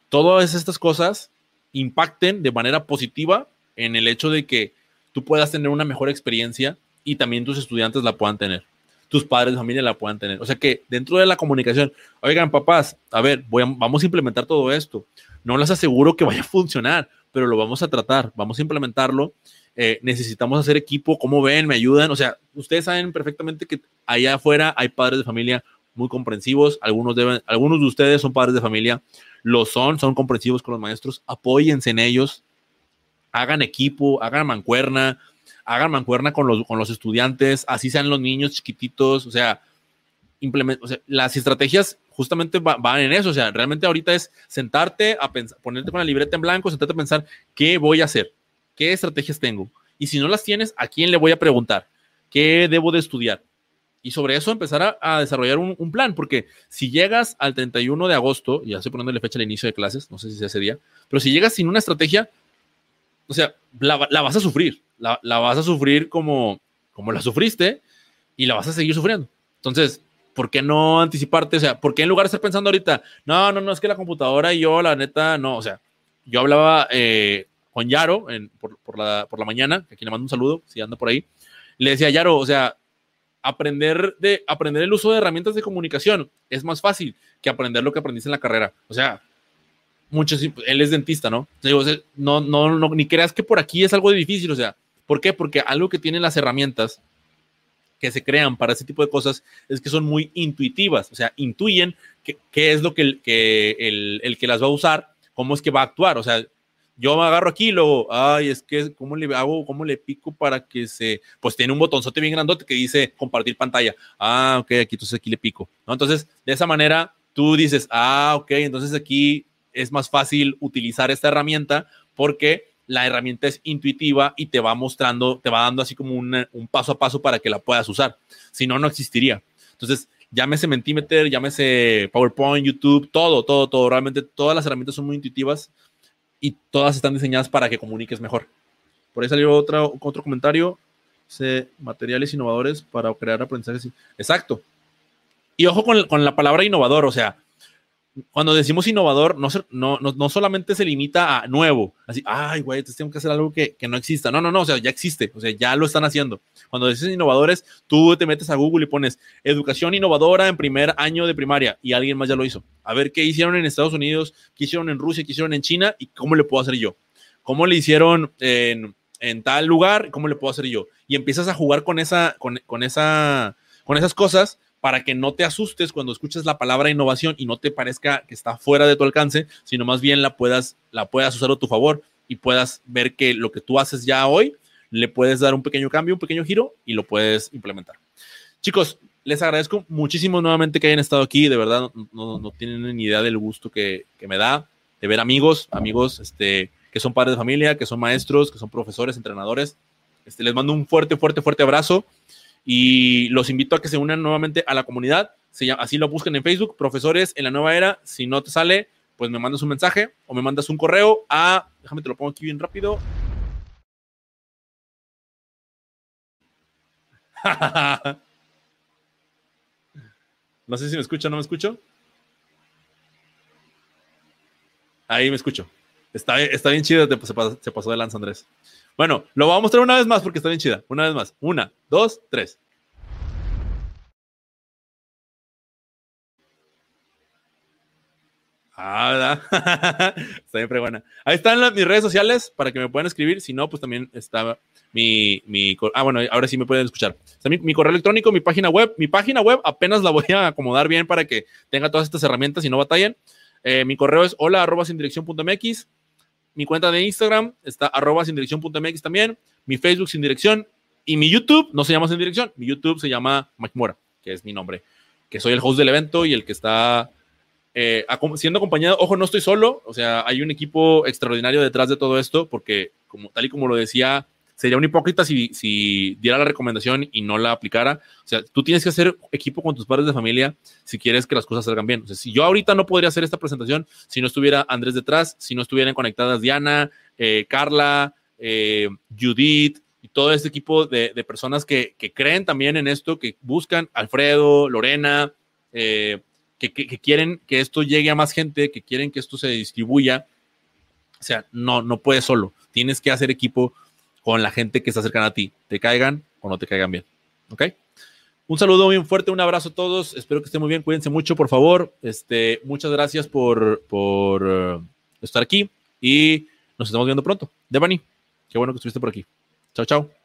todas estas cosas impacten de manera positiva en el hecho de que tú puedas tener una mejor experiencia y también tus estudiantes la puedan tener, tus padres de familia la puedan tener. O sea que dentro de la comunicación, oigan papás, a ver, voy vamos a implementar todo esto. No les aseguro que vaya a funcionar, pero lo vamos a tratar, vamos a implementarlo eh, necesitamos hacer equipo, ¿cómo ven? ¿Me ayudan? O sea, ustedes saben perfectamente que allá afuera hay padres de familia muy comprensivos, algunos, deben, algunos de ustedes son padres de familia, lo son, son comprensivos con los maestros, apóyense en ellos, hagan equipo, hagan mancuerna, hagan mancuerna con los, con los estudiantes, así sean los niños chiquititos, o sea, o las estrategias justamente van en eso, o sea, realmente ahorita es sentarte a pensar, ponerte con la libreta en blanco, sentarte a pensar qué voy a hacer, qué estrategias tengo, y si no las tienes, ¿a quién le voy a preguntar? ¿Qué debo de estudiar? Y sobre eso empezar a, desarrollar un, plan, porque si llegas al 31 de agosto, ya estoy poniéndole fecha al inicio de clases, no sé si sea ese día, pero si llegas sin una estrategia, o sea, la, vas a sufrir, la, vas a sufrir como, como la sufriste y la vas a seguir sufriendo. Entonces, ¿por qué no anticiparte? O sea, ¿por qué en lugar de estar pensando ahorita, no, no, no, es que la computadora y yo, la neta, no, o sea, yo hablaba eh, con Yaro por, la, por la mañana, que aquí le mando un saludo, si anda por ahí, le decía, Yaro, o sea, aprender, de, aprender el uso de herramientas de comunicación es más fácil que aprender lo que aprendiste en la carrera. O sea, muchos, él es dentista, ¿no? no, no, no, ni creas que por aquí es algo difícil, o sea, ¿por qué? Porque algo que tienen las herramientas que se crean para ese tipo de cosas es que son muy intuitivas, o sea, intuyen qué es lo que, que el, el que las va a usar, cómo es que va a actuar, o sea, yo me agarro aquí y luego, ay, es que, ¿cómo le hago? ¿Cómo le pico para que se, pues tiene un botonzote bien grandote que dice compartir pantalla. Ah, ok, aquí entonces aquí le pico, ¿no? Entonces, de esa manera, tú dices, ah, ok, entonces aquí es más fácil utilizar esta herramienta porque la herramienta es intuitiva y te va mostrando, te va dando así como un, un paso a paso para que la puedas usar. Si no, no existiría. Entonces, llámese Mentimeter, llámese PowerPoint, YouTube, todo, todo, todo. Realmente todas las herramientas son muy intuitivas y todas están diseñadas para que comuniques mejor. Por ahí salió otro, comentario. Materiales innovadores para crear aprendizajes. Exacto. Y ojo con, con la palabra innovador, o sea, cuando decimos innovador, no, no, no, solamente se limita a nuevo, así, ay, güey, entonces tengo que hacer algo que, que, no exista. No, no, no, o sea, ya existe, o sea, ya lo están haciendo. Cuando dices innovadores, tú te metes a Google y pones educación innovadora en primer año de primaria y alguien más ya lo hizo. A ver qué hicieron en Estados Unidos, qué hicieron en Rusia, qué hicieron en China y cómo le puedo hacer yo. ¿Cómo le hicieron en, en tal lugar? ¿Cómo le puedo hacer yo? Y empiezas a jugar con, esa, con, con, esa, con esas cosas para que no te asustes cuando escuches la palabra innovación y no te parezca que está fuera de tu alcance, sino más bien la puedas, la puedas usar a tu favor y puedas ver que lo que tú haces ya hoy le puedes dar un pequeño cambio, un pequeño giro y lo puedes implementar. Chicos, les agradezco muchísimo nuevamente que hayan estado aquí. De verdad, no, tienen ni idea del gusto que, que, me da de ver amigos, amigos este, que son padres de familia, que son maestros, que son profesores, entrenadores. Este, les mando un fuerte, fuerte, fuerte abrazo y los invito a que se unan nuevamente a la comunidad. Así lo busquen en Facebook, profesores en la nueva era. Si no te sale, pues me mandas un mensaje o me mandas un correo a, déjame te lo pongo aquí bien rápido. no sé si me escucha no me escucho. Ahí me escucho. Está, está bien chido, se pasó de lanza Andrés. Bueno, lo voy a mostrar una vez más porque está bien chida. Una vez más. Una, dos, tres. Ah, está bien buena. Ahí están mis redes sociales para que me puedan escribir. Si no, pues también está mi, mi ah, bueno, ahora sí me pueden escuchar. Está mi, correo electrónico, mi página web. Mi página web apenas la voy a acomodar bien para que tenga todas estas herramientas y no batallen. Eh, mi correo es hola arroba sin dirección punto mx. Mi cuenta de Instagram está arroba sin dirección .mx también. Mi Facebook sin dirección. Y mi YouTube no se llama sin dirección. Mi YouTube se llama Mike Mora, que es mi nombre. Que soy el host del evento y el que está eh, siendo acompañado. Ojo, no estoy solo. O sea, hay un equipo extraordinario detrás de todo esto porque, como, tal y como lo decía sería un hipócrita si, diera la recomendación y no la aplicara. O sea, tú tienes que hacer equipo con tus padres de familia si quieres que las cosas salgan bien. O sea, si yo ahorita no podría hacer esta presentación si no estuviera Andrés detrás, si no estuvieran conectadas Diana, eh, Carla, eh, Judith y todo este equipo de, personas que, creen también en esto, que buscan, Alfredo, Lorena, eh, que, que quieren que esto llegue a más gente, que quieren que esto se distribuya. O sea, no, no puedes solo. Tienes que hacer equipo con la gente que está cercana a ti, te caigan o no te caigan bien. ¿Ok? Un saludo bien fuerte, un abrazo a todos. Espero que estén muy bien. Cuídense mucho, por favor. Este, muchas gracias por, por uh, estar aquí y nos estamos viendo pronto. Devani, qué bueno que estuviste por aquí. Chao, chao.